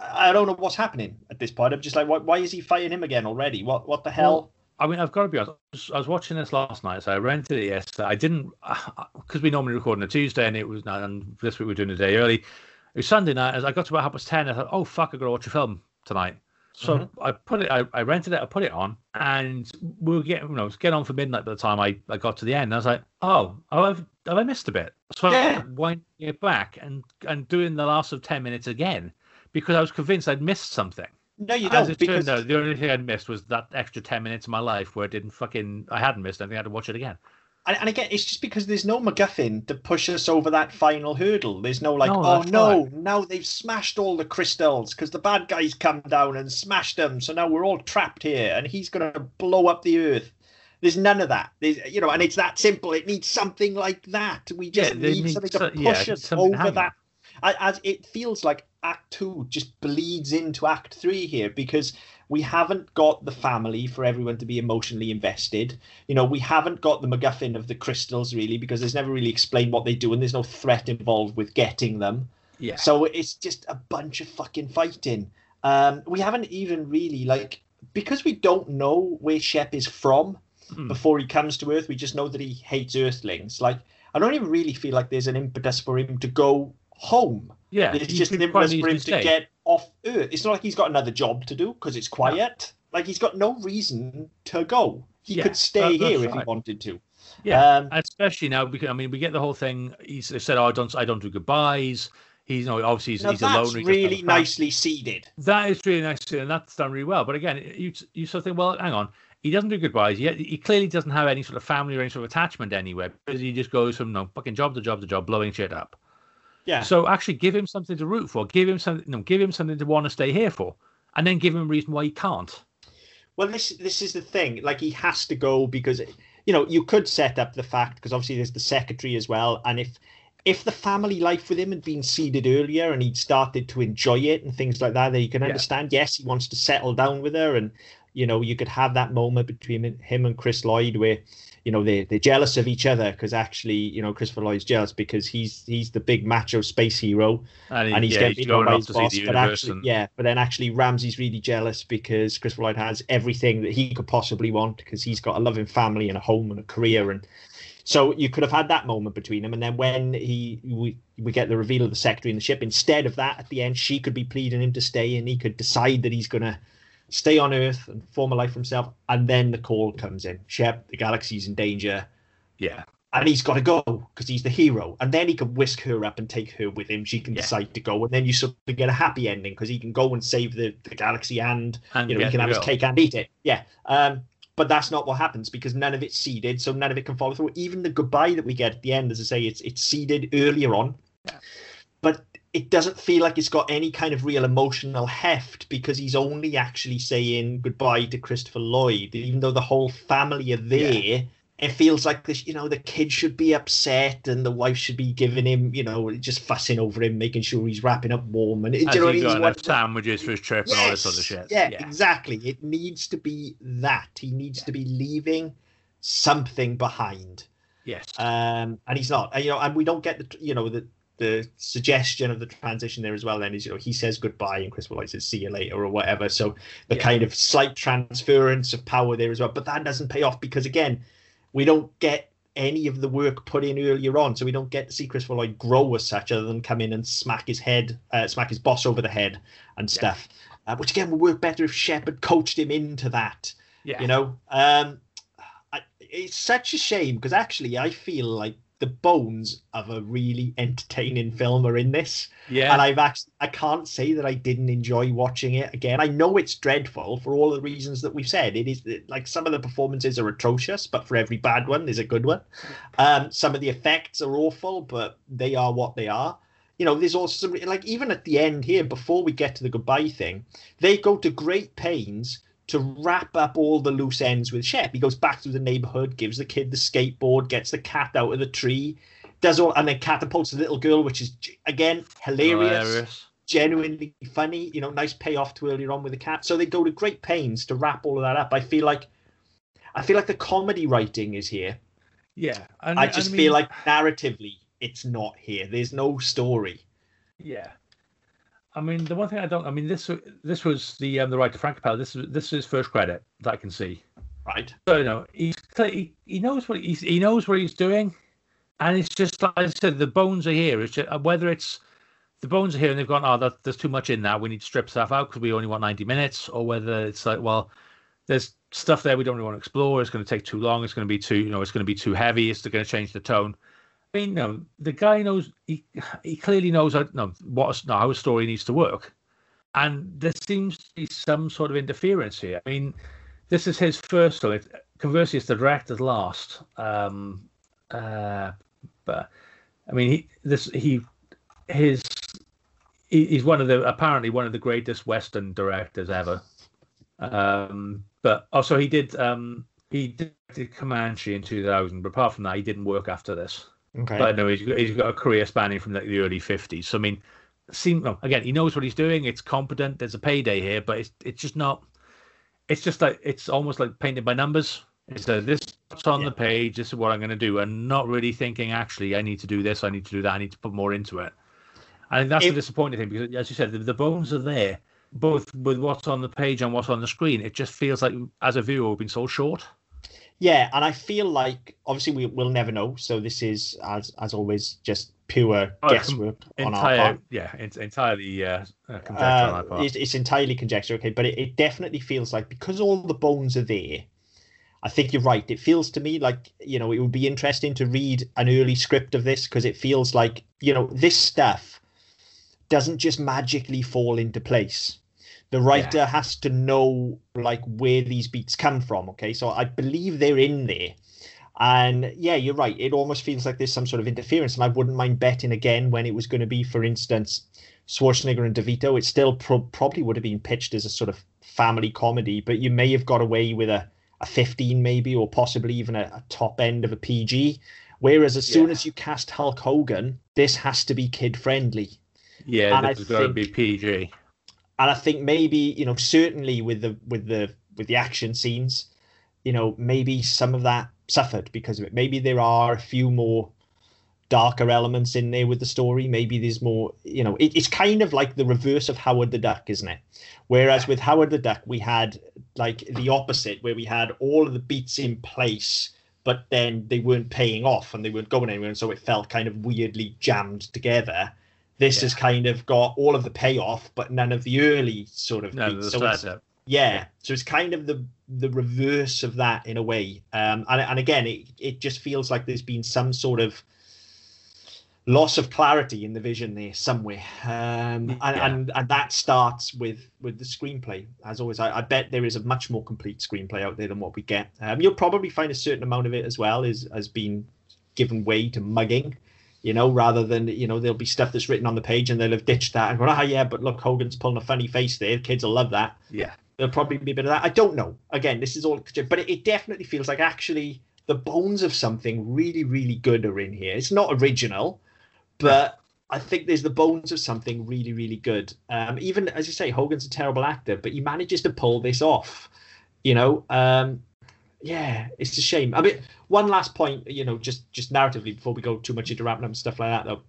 I don't know what's happening at this point. I'm just like, why, why is he fighting him again already? What, what the hell? I mean, I've got to be honest. I was- I was watching this last night, so I rented it yesterday. I didn't because we normally record on a Tuesday, and it was and this week we're doing a day early. It was Sunday night. As I got to about half past ten, I thought, "Oh fuck, I got to watch a film tonight." So Mhm. I put it. I, I rented it. I put it on, and we were getting, you know, it was getting on for midnight by the time I, I got to the end. I was like, "Oh, oh I've, have I missed a bit?" So Yeah. I winding it back and and doing the last of ten minutes again because I was convinced I'd missed something. No, you don't it because turned out, the only thing I'd missed was that extra ten minutes of my life where it didn't fucking I hadn't missed anything. I had to watch it again. And, and again, it's just because there's no MacGuffin to push us over that final hurdle. There's no like, No, oh no, now they've smashed all the crystals because the bad guys come down and smashed them. So now we're all trapped here, and he's gonna blow up the earth. There's none of that. There's, you know, and it's that simple. It needs something like that. We just Yeah, need something to so- push yeah, us over hanging. that. As it feels like Act Two just bleeds into Act Three here because we haven't got the family for everyone to be emotionally invested. You know, we haven't got the MacGuffin of the crystals really because there's never really explained what they do and there's no threat involved with getting them. Yeah. So it's just a bunch of fucking fighting. Um, we haven't even really like because we don't know where Shep is from Hmm. before he comes to Earth. We just know that he hates Earthlings. Like I don't even really feel like there's an impetus for him to go home. Yeah. There's he just could for him to get off Earth. It's not like he's got another job to do because it's quiet. Like he's got no reason to go. He Yeah, could stay that- that's here if he wanted to. Yeah. Um, especially now because I mean we get the whole thing. He's said, "Oh, I don't, I don't do goodbyes." He's you know obviously he's, he's that's alone. he doesn't have a really nicely seeded. That is really nice too, and that's done really well. But again, you you sort of think, well, hang on, he doesn't do goodbyes. Yet he clearly doesn't have any sort of family or any sort of attachment anywhere because he just goes from no fucking job to job to job, blowing shit up. Yeah. So actually, give him something to root for. Give him something. No, give him something to want to stay here for, and then give him a reason why he can't. Well, this this is the thing. Like he has to go because you know you could set up the fact because obviously there's the secretary as well, and if if the family life with him had been seeded earlier and he'd started to enjoy it and things like that, then you can Yeah. understand. Yes, he wants to settle down with her, and you know you could have that moment between him and Chris Lloyd where you know they they're jealous of each other because actually you know Christopher Lloyd's jealous because he's he's the big macho space hero And, he- and he's yeah, getting he's going by his to boss. But actually, and, yeah, but then actually Ramsey's really jealous because Christopher Lloyd has everything that he could possibly want because he's got a loving family and a home and a career and so you could have had that moment between them and then when he we, we get the reveal of the secretary in the ship instead of that at the end she could be pleading him to stay and he could decide that he's going to stay on earth and form a life for himself and then the call comes in shep the galaxy's in danger yeah, and he's got to go because he's the hero. And then he can whisk her up and take her with him. She can Yeah. decide to go, and then you sort of get a happy ending because he can go and save the, the galaxy, and and you know he can have his cake and eat it. Yeah. Um, but that's not what happens because none of it's seeded, so none of it can follow through. Even the goodbye that we get at the end, as I say, it's it's seeded earlier on, Yeah. It doesn't feel like it's got any kind of real emotional heft because he's only actually saying goodbye to Christopher Lloyd, even though the whole family are there. It feels like this, you know, the kid should be upset and the wife should be giving him, you know, just fussing over him, making sure he's wrapping up warm. And Has you know, he he's got enough sandwiches for his trip and all this sort of shit? yeah, exactly. It needs to be that. He needs to be leaving something behind. Yes. Um, and he's not. And, you know, and we don't get the, you know, the the suggestion of the transition there as well. Then is you know he says goodbye and Chris Lloyd says see you later or whatever. So the Yeah. kind of slight transference of power there as well. But that doesn't pay off because again, we don't get any of the work put in earlier on, so we don't get to see Christopher Lloyd grow as such, other than come in and smack his head, uh, smack his boss over the head and stuff. Uh, which again would work better if Shepard coached him into that yeah. you know um I, it's such a shame because actually i feel like the bones of a really entertaining film are in this. Yeah. and i've actually i can't say that i didn't enjoy watching it again. I know it's dreadful for all the reasons that we've said. It is like some of the performances are atrocious but for every bad one there's a good one. Um some of the effects are awful but they are what they are. You know there's also some, like even at the end here before we get to the goodbye thing they go to great pains to wrap up all the loose ends with Shep. He goes back through the neighborhood, gives the kid the skateboard, gets the cat out of the tree, does all, and then catapults the little girl, which is again hilarious, Hilarious. genuinely funny. You know, nice payoff to earlier on with the cat. So they go to great pains to wrap all of that up. I feel like, I feel like the comedy writing is here. Yeah. And, I just mean, feel like narratively, it's not here. There's no story. Yeah. I mean, the one thing I don't. I mean, this this was the um, the right to Frank Cappello. This is this is his first credit that I can see. Right. So you know, he's he, he knows what he's he knows what he's doing, and it's just like I said, the bones are here. It's just, uh, whether it's the bones are here and they've gone, oh, that, there's too much in that. We need to strip stuff out because we only want 90 minutes, or whether it's like, well, there's stuff there we don't really want to explore. It's going to take too long. It's going to be too, you know, it's going to be too heavy. It's going to change the tone. I mean, no, the guy knows. He he clearly knows how, no, what no, how a story needs to work, and there seems to be some sort of interference here. I mean, this is his first film. Conversely, it's the director's last. Um, uh, but I mean, he this he his he, he's one of the apparently one of the greatest Western directors ever. Um, but also he did um he did Comanche in 2000, but apart from that, he didn't work after this. Okay. But no, he's got, he's got a career spanning from like the early 50s. So, I mean, seem, well, again, he knows what he's doing. It's competent. There's a payday here, but it's, it's just not, it's just like, it's almost like painted by numbers. It's like this is on Yeah. the page. This is what I'm going to do. And not really thinking, actually, I need to do this. I need to do that. I need to put more into it. I think that's It- the disappointing thing because, as you said, the, the bones are there, both with what's on the page and what's on the screen. It just feels like, as a viewer, we've been sold short. Yeah, and I feel like obviously we will never know. So this is as as always just pure Oh, com- guesswork on our part. yeah, it's entirely uh, uh, conjecture on Uh, our part. it's, it's entirely conjecture, okay, but it, it definitely feels like because all the bones are there. I think you're right. It feels to me like you know it would be interesting to read an early script of this because it feels like you know this stuff doesn't just magically fall into place. The writer has to know like where these beats come from. Okay, so I believe they're in there. And yeah, you're right. It almost feels like there's some sort of interference, and I wouldn't mind betting again when it was going to be, for instance, Schwarzenegger and DeVito. It still pro- probably would have been pitched as a sort of family comedy, but you may have got away with a, a 15 maybe, or possibly even a, a top end of a PG. Whereas as soon Yeah. as you cast Hulk Hogan, this has to be kid friendly. Yeah, And I this is going to be PG. And I think maybe you know certainly with the with the with the action scenes, you know maybe some of that suffered because of it. Maybe there are a few more darker elements in there with the story. Maybe there's more. You know, it, it's kind of like the reverse of Howard the Duck, isn't it? Whereas with Howard the Duck, we had like the opposite, where we had all of the beats in place. But then they weren't paying off and they weren't going anywhere, and so it felt kind of weirdly jammed together. This Yeah. has kind of got all of the payoff, but none of the early sort of No, beats. So it's- setup. yeah, so it's kind of the the reverse of that in a way. Um, and and again, it it just feels like there's been some sort of loss of clarity in the vision there somewhere. Um, and, Yeah. and and that starts with with the screenplay. As always, I, I bet there is a much more complete screenplay out there than what we get. Um, you'll probably find a certain amount of it as well is has been given way to mugging. You know, rather than you know, there'll be stuff that's written on the page and they'll have ditched that and gone, ah, yeah, but look, Hogan's pulling a funny face there. Kids will love that Yeah. there'll probably be a bit of that. I don't know. Again, this is all, but it, it definitely feels like actually the bones of something really, really good are in here. It's not original, but I think there's the bones of something really, really good. Um, even as you say, Hogan's a terrible actor, but he manages to pull this off. You know, um, yeah, it's a shame. I mean, one last point, you know, just just narratively before we go too much into wrapping up and stuff like that, though.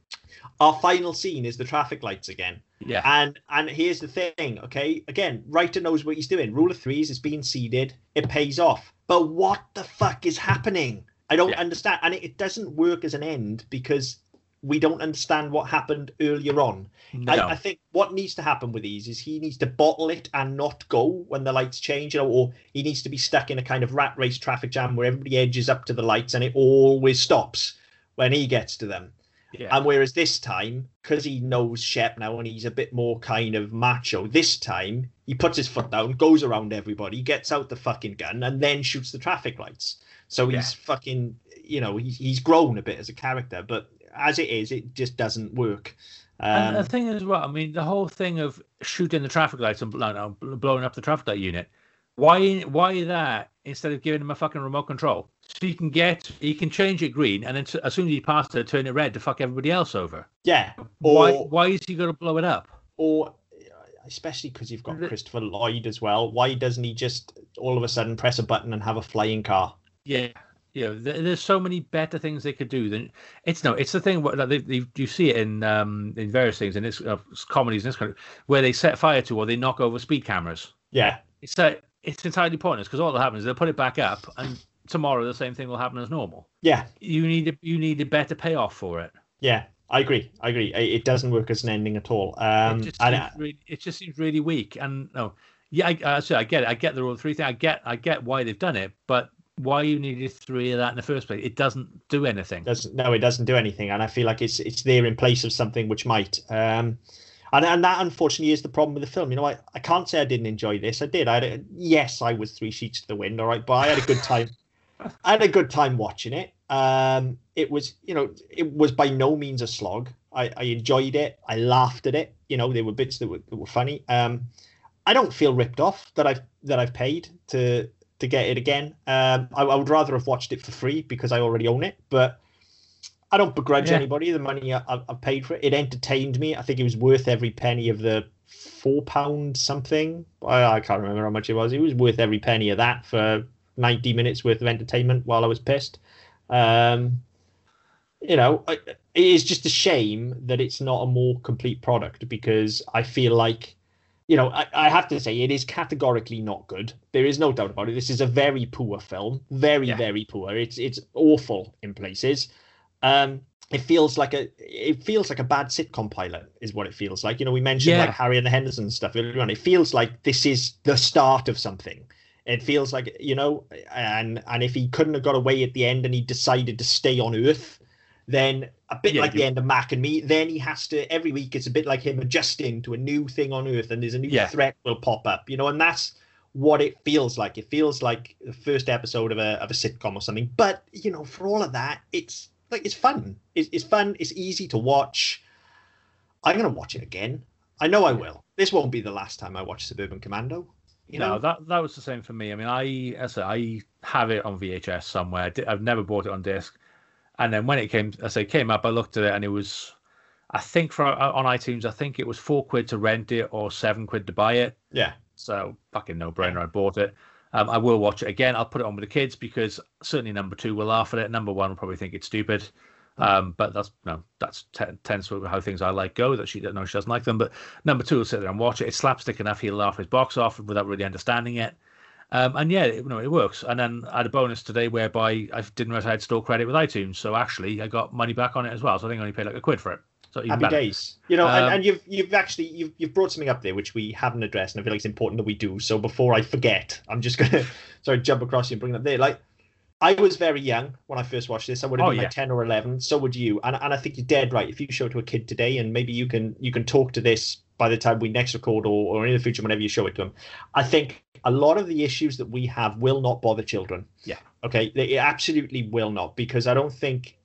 Our final scene is the traffic lights again. Yeah. And and here's the thing, okay? Again, writer knows what he's doing. Rule of threes is being seeded. It pays off. But what the fuck is happening? I don't Yeah. understand. And it, it doesn't work as an end because we don't understand what happened earlier on. No. I, I think what needs to happen with these is he needs to bottle it and not go when the lights change, you know, or he needs to be stuck in a kind of rat race traffic jam where everybody edges up to the lights and it always stops when he gets to them. yeah. And whereas this time, because he knows Shep now and he's a bit more kind of macho, this time he puts his foot down, goes around everybody, gets out the fucking gun, and then shoots the traffic lights. So he's fucking, you know, he's, he's grown a bit as a character, but as it is, it just doesn't work. and Um, the thing is, well, I mean, the whole thing of shooting the traffic lights and no, blowing up the traffic light unit. Why, why that instead of giving him a fucking remote control? So he can get, he can change it green, and then as soon as he passes it, turn it red to fuck everybody else over. yeah, why, or why is he going to blow it up? or especially because you've got Christopher Lloyd as well. Why doesn't he just all of a sudden press a button and have a flying car? Yeah, you know, there, there's so many better things they could do than it's no. It's the thing what like, they, they, you see it in um in various things in this uh, comedies in this country where they set fire to or they knock over speed cameras. Yeah, It's uh, it's entirely pointless because all that happens is they'll put it back up and tomorrow the same thing will happen as normal. yeah, You need a, you need a better payoff for it. yeah. I agree. I agree. It doesn't work as an ending at all. Um, it just and, seems really, it just seems really weak. And no, yeah, I, I, I get it. I get the rule of three thing. I get I get why they've done it, but why you needed three of that in the first place? It doesn't do anything. doesn't no it doesn't do anything and i feel like it's it's there in place of something which might um and, and that unfortunately is the problem with the film. You know I, I can't say i didn't enjoy this. I did. I had a, yes i was three sheets to the wind all right but i had a good time. I had a good time watching it. Um it was you know it was by no means a slog. I i enjoyed it. I laughed at it. You know there were bits that were, that were funny. Um i don't feel ripped off that i've that i've paid to to get it again um I, I would rather have watched it for free because i already own it but I don't begrudge Yeah. anybody the money I, I, paid for it. It entertained me. I think it was worth every penny of the four pound something. I, I can't remember how much it was. It was worth every penny of that for ninety minutes worth of entertainment while I was pissed. Um, you know, it is just a shame that it's not a more complete product because I feel like, you know, I, I have to say it is categorically not good. There is no doubt about it. This is a very poor film, very Yeah. very poor. It's it's awful in places. Um, it feels like a it feels like a bad sitcom pilot is what it feels like. You know, we mentioned Yeah. like Harry and the Henderson stuff earlier on. It feels like this is the start of something. It feels like you know, and and if he couldn't have got away at the end and he decided to stay on Earth, then a bit Yeah, like you- the end of Mac and Me, then he has to every week. It's a bit like him adjusting to a new thing on Earth, and there's a new Yeah. threat will pop up. You know, and that's what it feels like. It feels like the first episode of a of a sitcom or something. But you know, for all of that, it's like it's fun. It's, it's fun. It's easy to watch. I'm gonna watch it again. I know I will. This won't be the last time I watch Suburban Commando. You know, no, that that was the same for me. I mean, I as I, I have it on VHS somewhere. I've never bought it on disc. And then when it came, as I say, came up, I looked at it and it was, I think for uh, on iTunes, I think it was four quid to rent it or seven quid to buy it. yeah, So fucking no brainer. I bought it. Um, I will watch it again. I'll put it on with the kids because certainly number two will laugh at it. Number one will probably think it's stupid. Um, but that's no, that's t- tends to how things I like go. That she no, she doesn't like them. But number two will sit there and watch it. It's slapstick enough. He'll laugh his box off without really understanding it. Um, and yeah, it, no, it works. And then I had a bonus today whereby I didn't realize I had store credit with iTunes, so actually I got money back on it as well. So I think I only paid like a quid for it. So even happy better. days. You know, Um, and, and you've you've actually you've you've brought something up there which we haven't addressed, and I feel like it's important that we do. So before I forget, I'm just gonna sorry jump across you and bring it up there. Like I was very young when I first watched this. I would have Oh, been yeah. like ten or eleven. So would you. And and I think you're dead right. If you show it to a kid today, and maybe you can you can talk to this by the time we next record or, or in the future whenever you show it to them. I think a lot of the issues that we have will not bother children. Yeah. Okay. They absolutely will not because I don't think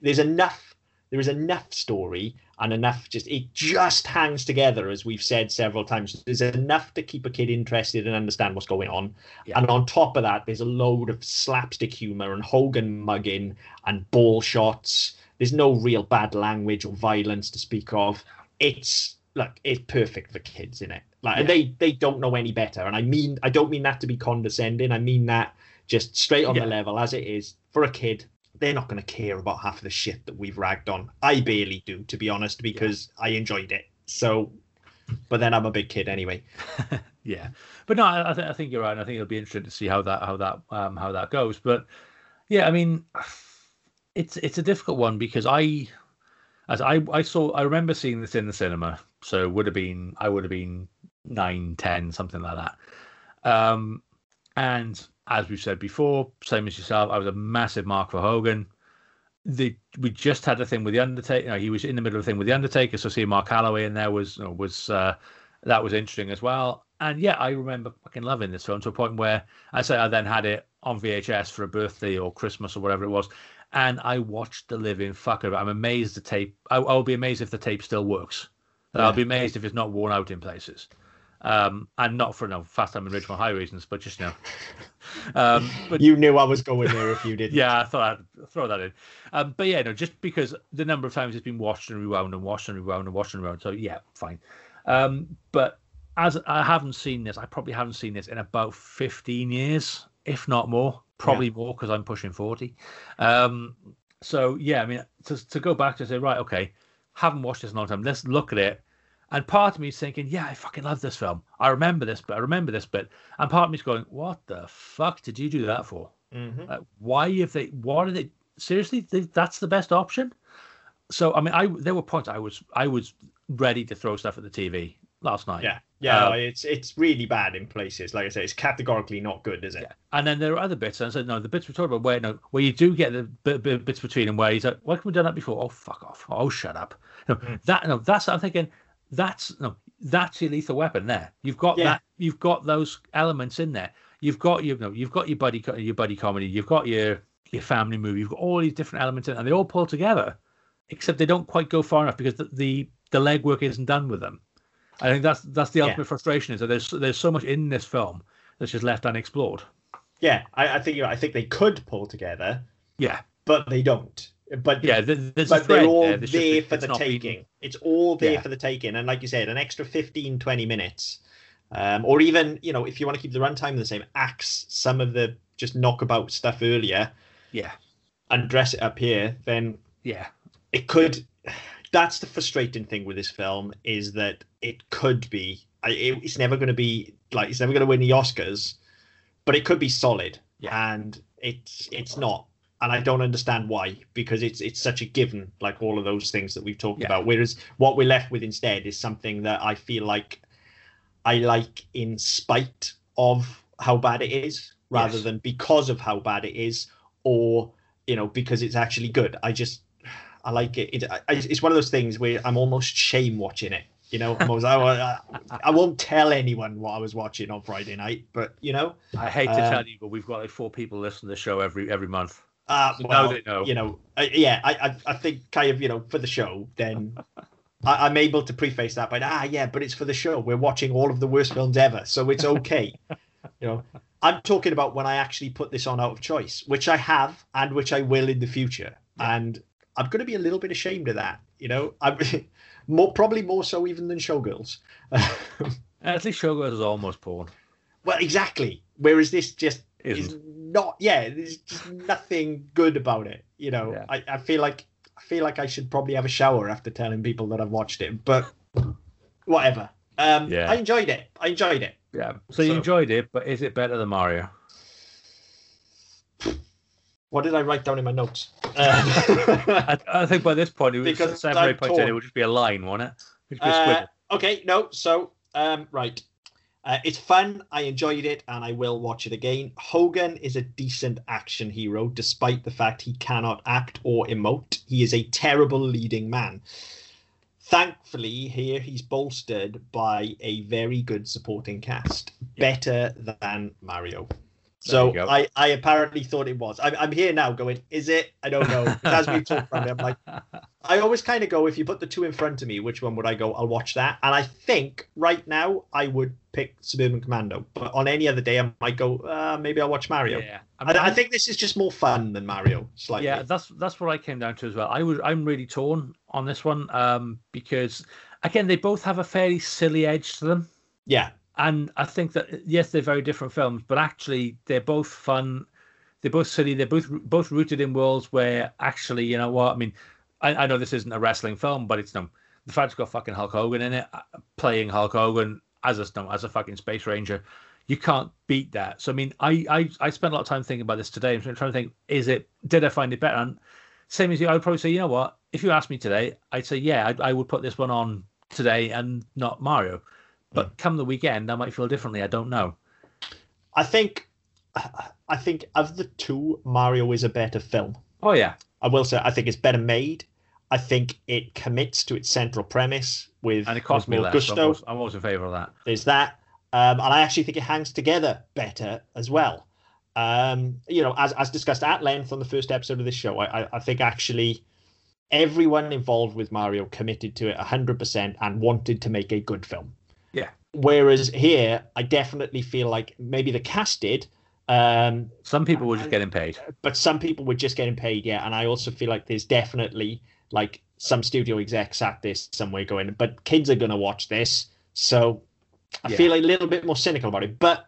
there's enough there is enough story and enough just it just hangs together as we've said several times there's enough to keep a kid interested and understand what's going on Yeah. and on top of that there's a load of slapstick humor and hogan mugging and ball shots there's no real bad language or violence to speak of it's like it's perfect for kids in it like Yeah. they they don't know any better and i mean i don't mean that to be condescending i mean that just straight on Yeah. the level as it is for a kid they're not going to care about half of the shit that we've ragged on. I barely do, to be honest, because I enjoyed it. So, but then I'm a big kid anyway. yeah, but no, I, I, th- I think you're right. and I think it'll be interesting to see how that how that um, how that goes. But yeah, I mean, it's it's a difficult one because I, as I I saw, I remember seeing this in the cinema, so would have been I would have been nine, ten, something like that. Um, and as we've said before, same as yourself, I was a massive mark for Hogan. The we just had a thing with the Undertaker. You know, he was in the middle of a thing with the Undertaker, so seeing Mark Calaway in there was was uh, that was interesting as well. And yeah, I remember fucking loving this film to a point where I say I then had it on VHS for a birthday or Christmas or whatever it was, and I watched the living fuck of it. I'm amazed the tape. I, I'll be amazed if the tape still works. I'll be amazed if it's not worn out in places. Um, and not for no fast time and Ridgemont High reasons, but just know. Um, but You knew I was going there if you didn't. yeah, I thought I'd throw that in. Um, but yeah, no, just because the number of times it's been washed and rewound and washed and rewound and washed and rewound. So yeah, fine. Um, but as I haven't seen this, I probably haven't seen this in about 15 years, if not more. Probably more because I'm pushing 40. Um, so yeah, I mean, to, to go back to say, right, okay, haven't watched this in a long time. Let's look at it. And part of me is thinking, yeah, I fucking love this film. I remember this, but I remember this bit. And part of me is going, what the fuck did you do that for? Mhm. Uh, why if they what are they seriously they, that's the best option so i mean i there were points i was i was ready to throw stuff at the tv last night Yeah. Yeah. No, it's it's really bad in places. Like I say, it's categorically not good, is it? Yeah. and then there are other bits and i said no the bits we're talking about where no where you do get the bit, bit, bits between them where he's like why can we done that before oh fuck off oh shut up no, Mm. that no that's i'm thinking that's no that's your lethal weapon there you've got Yeah. that you've got those elements in there you've got your no, you've got your buddy your buddy comedy you've got your your family movie you've got all these different elements in it, and they all pull together except they don't quite go far enough because the the, the legwork isn't done with them i think that's that's the Yeah. ultimate frustration is that there's there's so much in this film that's just left unexplored Yeah. I, I think you're right. I think they could pull together, yeah but they don't. but yeah, there's but they're all there, there for the taking. Been... It's all there yeah. for the taking, and like you said, an extra 15, 20 minutes, um, or even you know, if you want to keep the runtime the same, axe some of the just knockabout stuff earlier. Yeah, and dress it up here, then yeah, it could. That's the frustrating thing with this film is that it could be. It's never going to be like it's never going to win the Oscars, but it could be solid, yeah. and it's it's not and I don't understand why because it's it's such a given, like all of those things that we've talked yeah. about. Whereas what we're left with instead is something that I feel like I like in spite of how bad it is, rather yes. than because of how bad it is, or you know because it's actually good. I just I like it. it I, it's one of those things where I'm almost shame watching it. You know, I, was, I, I, won't tell anyone what I was watching on Friday night, but you know, I hate to um, tell you, but we've got like four people listen to the show every every month. Uh, well, know. you know, uh, yeah, I, I, I think kind of, you know, for the show, then I, am able to preface that by, ah, yeah, but it's for the show. We're watching all of the worst films ever, so it's okay. you know, I'm talking about when I actually put this on out of choice, which I have and which I will in the future, yeah. and I'm going to be a little bit ashamed of that. You know, I'm more probably more so even than Showgirls. At least Showgirls is almost porn. Well, exactly. Whereas this just Isn't. is not. Yeah, there's just nothing good about it. You know, yeah. I, I feel like I feel like I should probably have a shower after telling people that I've watched it, but whatever. Um, yeah. I enjoyed it. I enjoyed it. Yeah. So, so you enjoyed it, but is it better than Mario? What did I write down in my notes? Um, I, I, think by this point, it was because seven, eight points in, it would just be a line, won't it? Uh, okay, no. So, um, right. Uh, it's fun. I enjoyed it, and I will watch it again. Hogan is a decent action hero, despite the fact he cannot act or emote. He is a terrible leading man. Thankfully, here he's bolstered by a very good supporting cast, better than Mario. So I, I apparently thought it was. I'm, I'm here now going, is it? I don't know. As we talk about it, I'm like, I always kind of go, if you put the two in front of me, which one would I go? I'll watch that. And I think right now I would pick Suburban Commando. But on any other day, I might go, uh, maybe I'll watch Mario. Yeah. I, I, think this is just more fun than Mario, slightly. Yeah, that's that's what I came down to as well. I was I'm really torn on this one um, because, again, they both have a fairly silly edge to them. Yeah and I think that yes, they're very different films, but actually they're both fun. They're both silly. They're both both rooted in worlds where actually, you know what? I mean, I, I know this isn't a wrestling film, but it's no the fact it's got fucking Hulk Hogan in it, uh, playing Hulk Hogan as a no, as a fucking space ranger. You can't beat that. So I mean, I, I I spent a lot of time thinking about this today. I'm trying to think: is it? Did I find it better? And same as you, I would probably say, you know what? If you asked me today, I'd say, yeah, I, I would put this one on today and not Mario. But mm. come the weekend, I might feel differently. I don't know. I think, I think of the two, Mario is a better film. Oh yeah, I will say I think it's better made. I think it commits to its central premise with and it costs me less. Gusto. I'm, always, I'm always in favour of that. There's that, um, and I actually think it hangs together better as well. Um, you know, as as discussed at length on the first episode of this show, I, I, I think actually everyone involved with Mario committed to it 100% and wanted to make a good film. Yeah. Whereas here, I definitely feel like maybe the cast did. Um, some people were just getting paid, but some people were just getting paid. Yeah, and I also feel like there's definitely like some studio execs at this somewhere going, but kids are gonna watch this, so I yeah. feel a little bit more cynical about it. But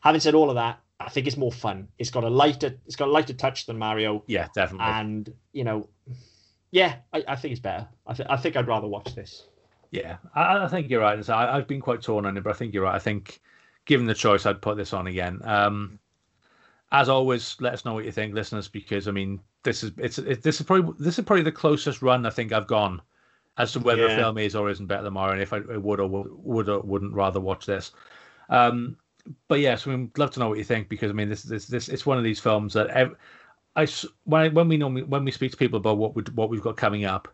having said all of that, I think it's more fun. It's got a lighter, it's got a lighter touch than Mario. Yeah, definitely. And you know, yeah, I, I think it's better. I, th- I think I'd rather watch this. Yeah, I, I think you're right. So I, have been quite torn on it, but I think you're right. I think, given the choice, I'd put this on again. Um, as always, let us know what you think, listeners, because I mean, this is it's it, this is probably this is probably the closest run I think I've gone as to whether yeah. a film is or isn't better than Mario, and if I would or would or wouldn't rather watch this. Um, but yes, yeah, so we'd love to know what you think because I mean, this this this it's one of these films that ev- I when I, when we normally when we speak to people about what we what we've got coming up,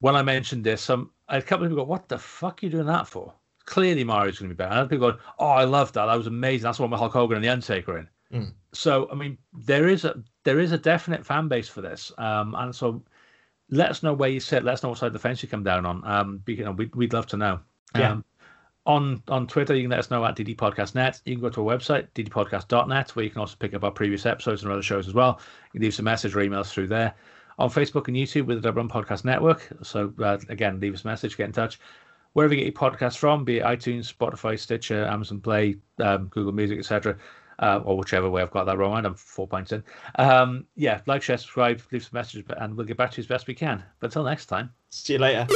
when I mentioned this, some a couple of people go, "What the fuck are you doing that for?" Clearly, Mario's going to be better. And other people go, "Oh, I love that. That was amazing. That's what my Hulk Hogan and the Undertaker in." Mm. So, I mean, there is a there is a definite fan base for this, um, and so let us know where you sit. Let us know what side of the fence you come down on. Um, you know, we'd, we'd love to know. Yeah. Um, on on Twitter, you can let us know at DD Podcast Net. You can go to our website, ddpodcast.net, where you can also pick up our previous episodes and other shows as well. You can leave some message or emails through there. On Facebook and YouTube with the Double Run Podcast Network. So uh, again, leave us a message, get in touch. Wherever you get your podcasts from, be it iTunes, Spotify, Stitcher, Amazon Play, um, Google Music, etc., uh, or whichever way I've got that wrong. I'm four points in. Um, yeah, like, share, subscribe, leave some messages, and we'll get back to you as best we can. But until next time. See you later.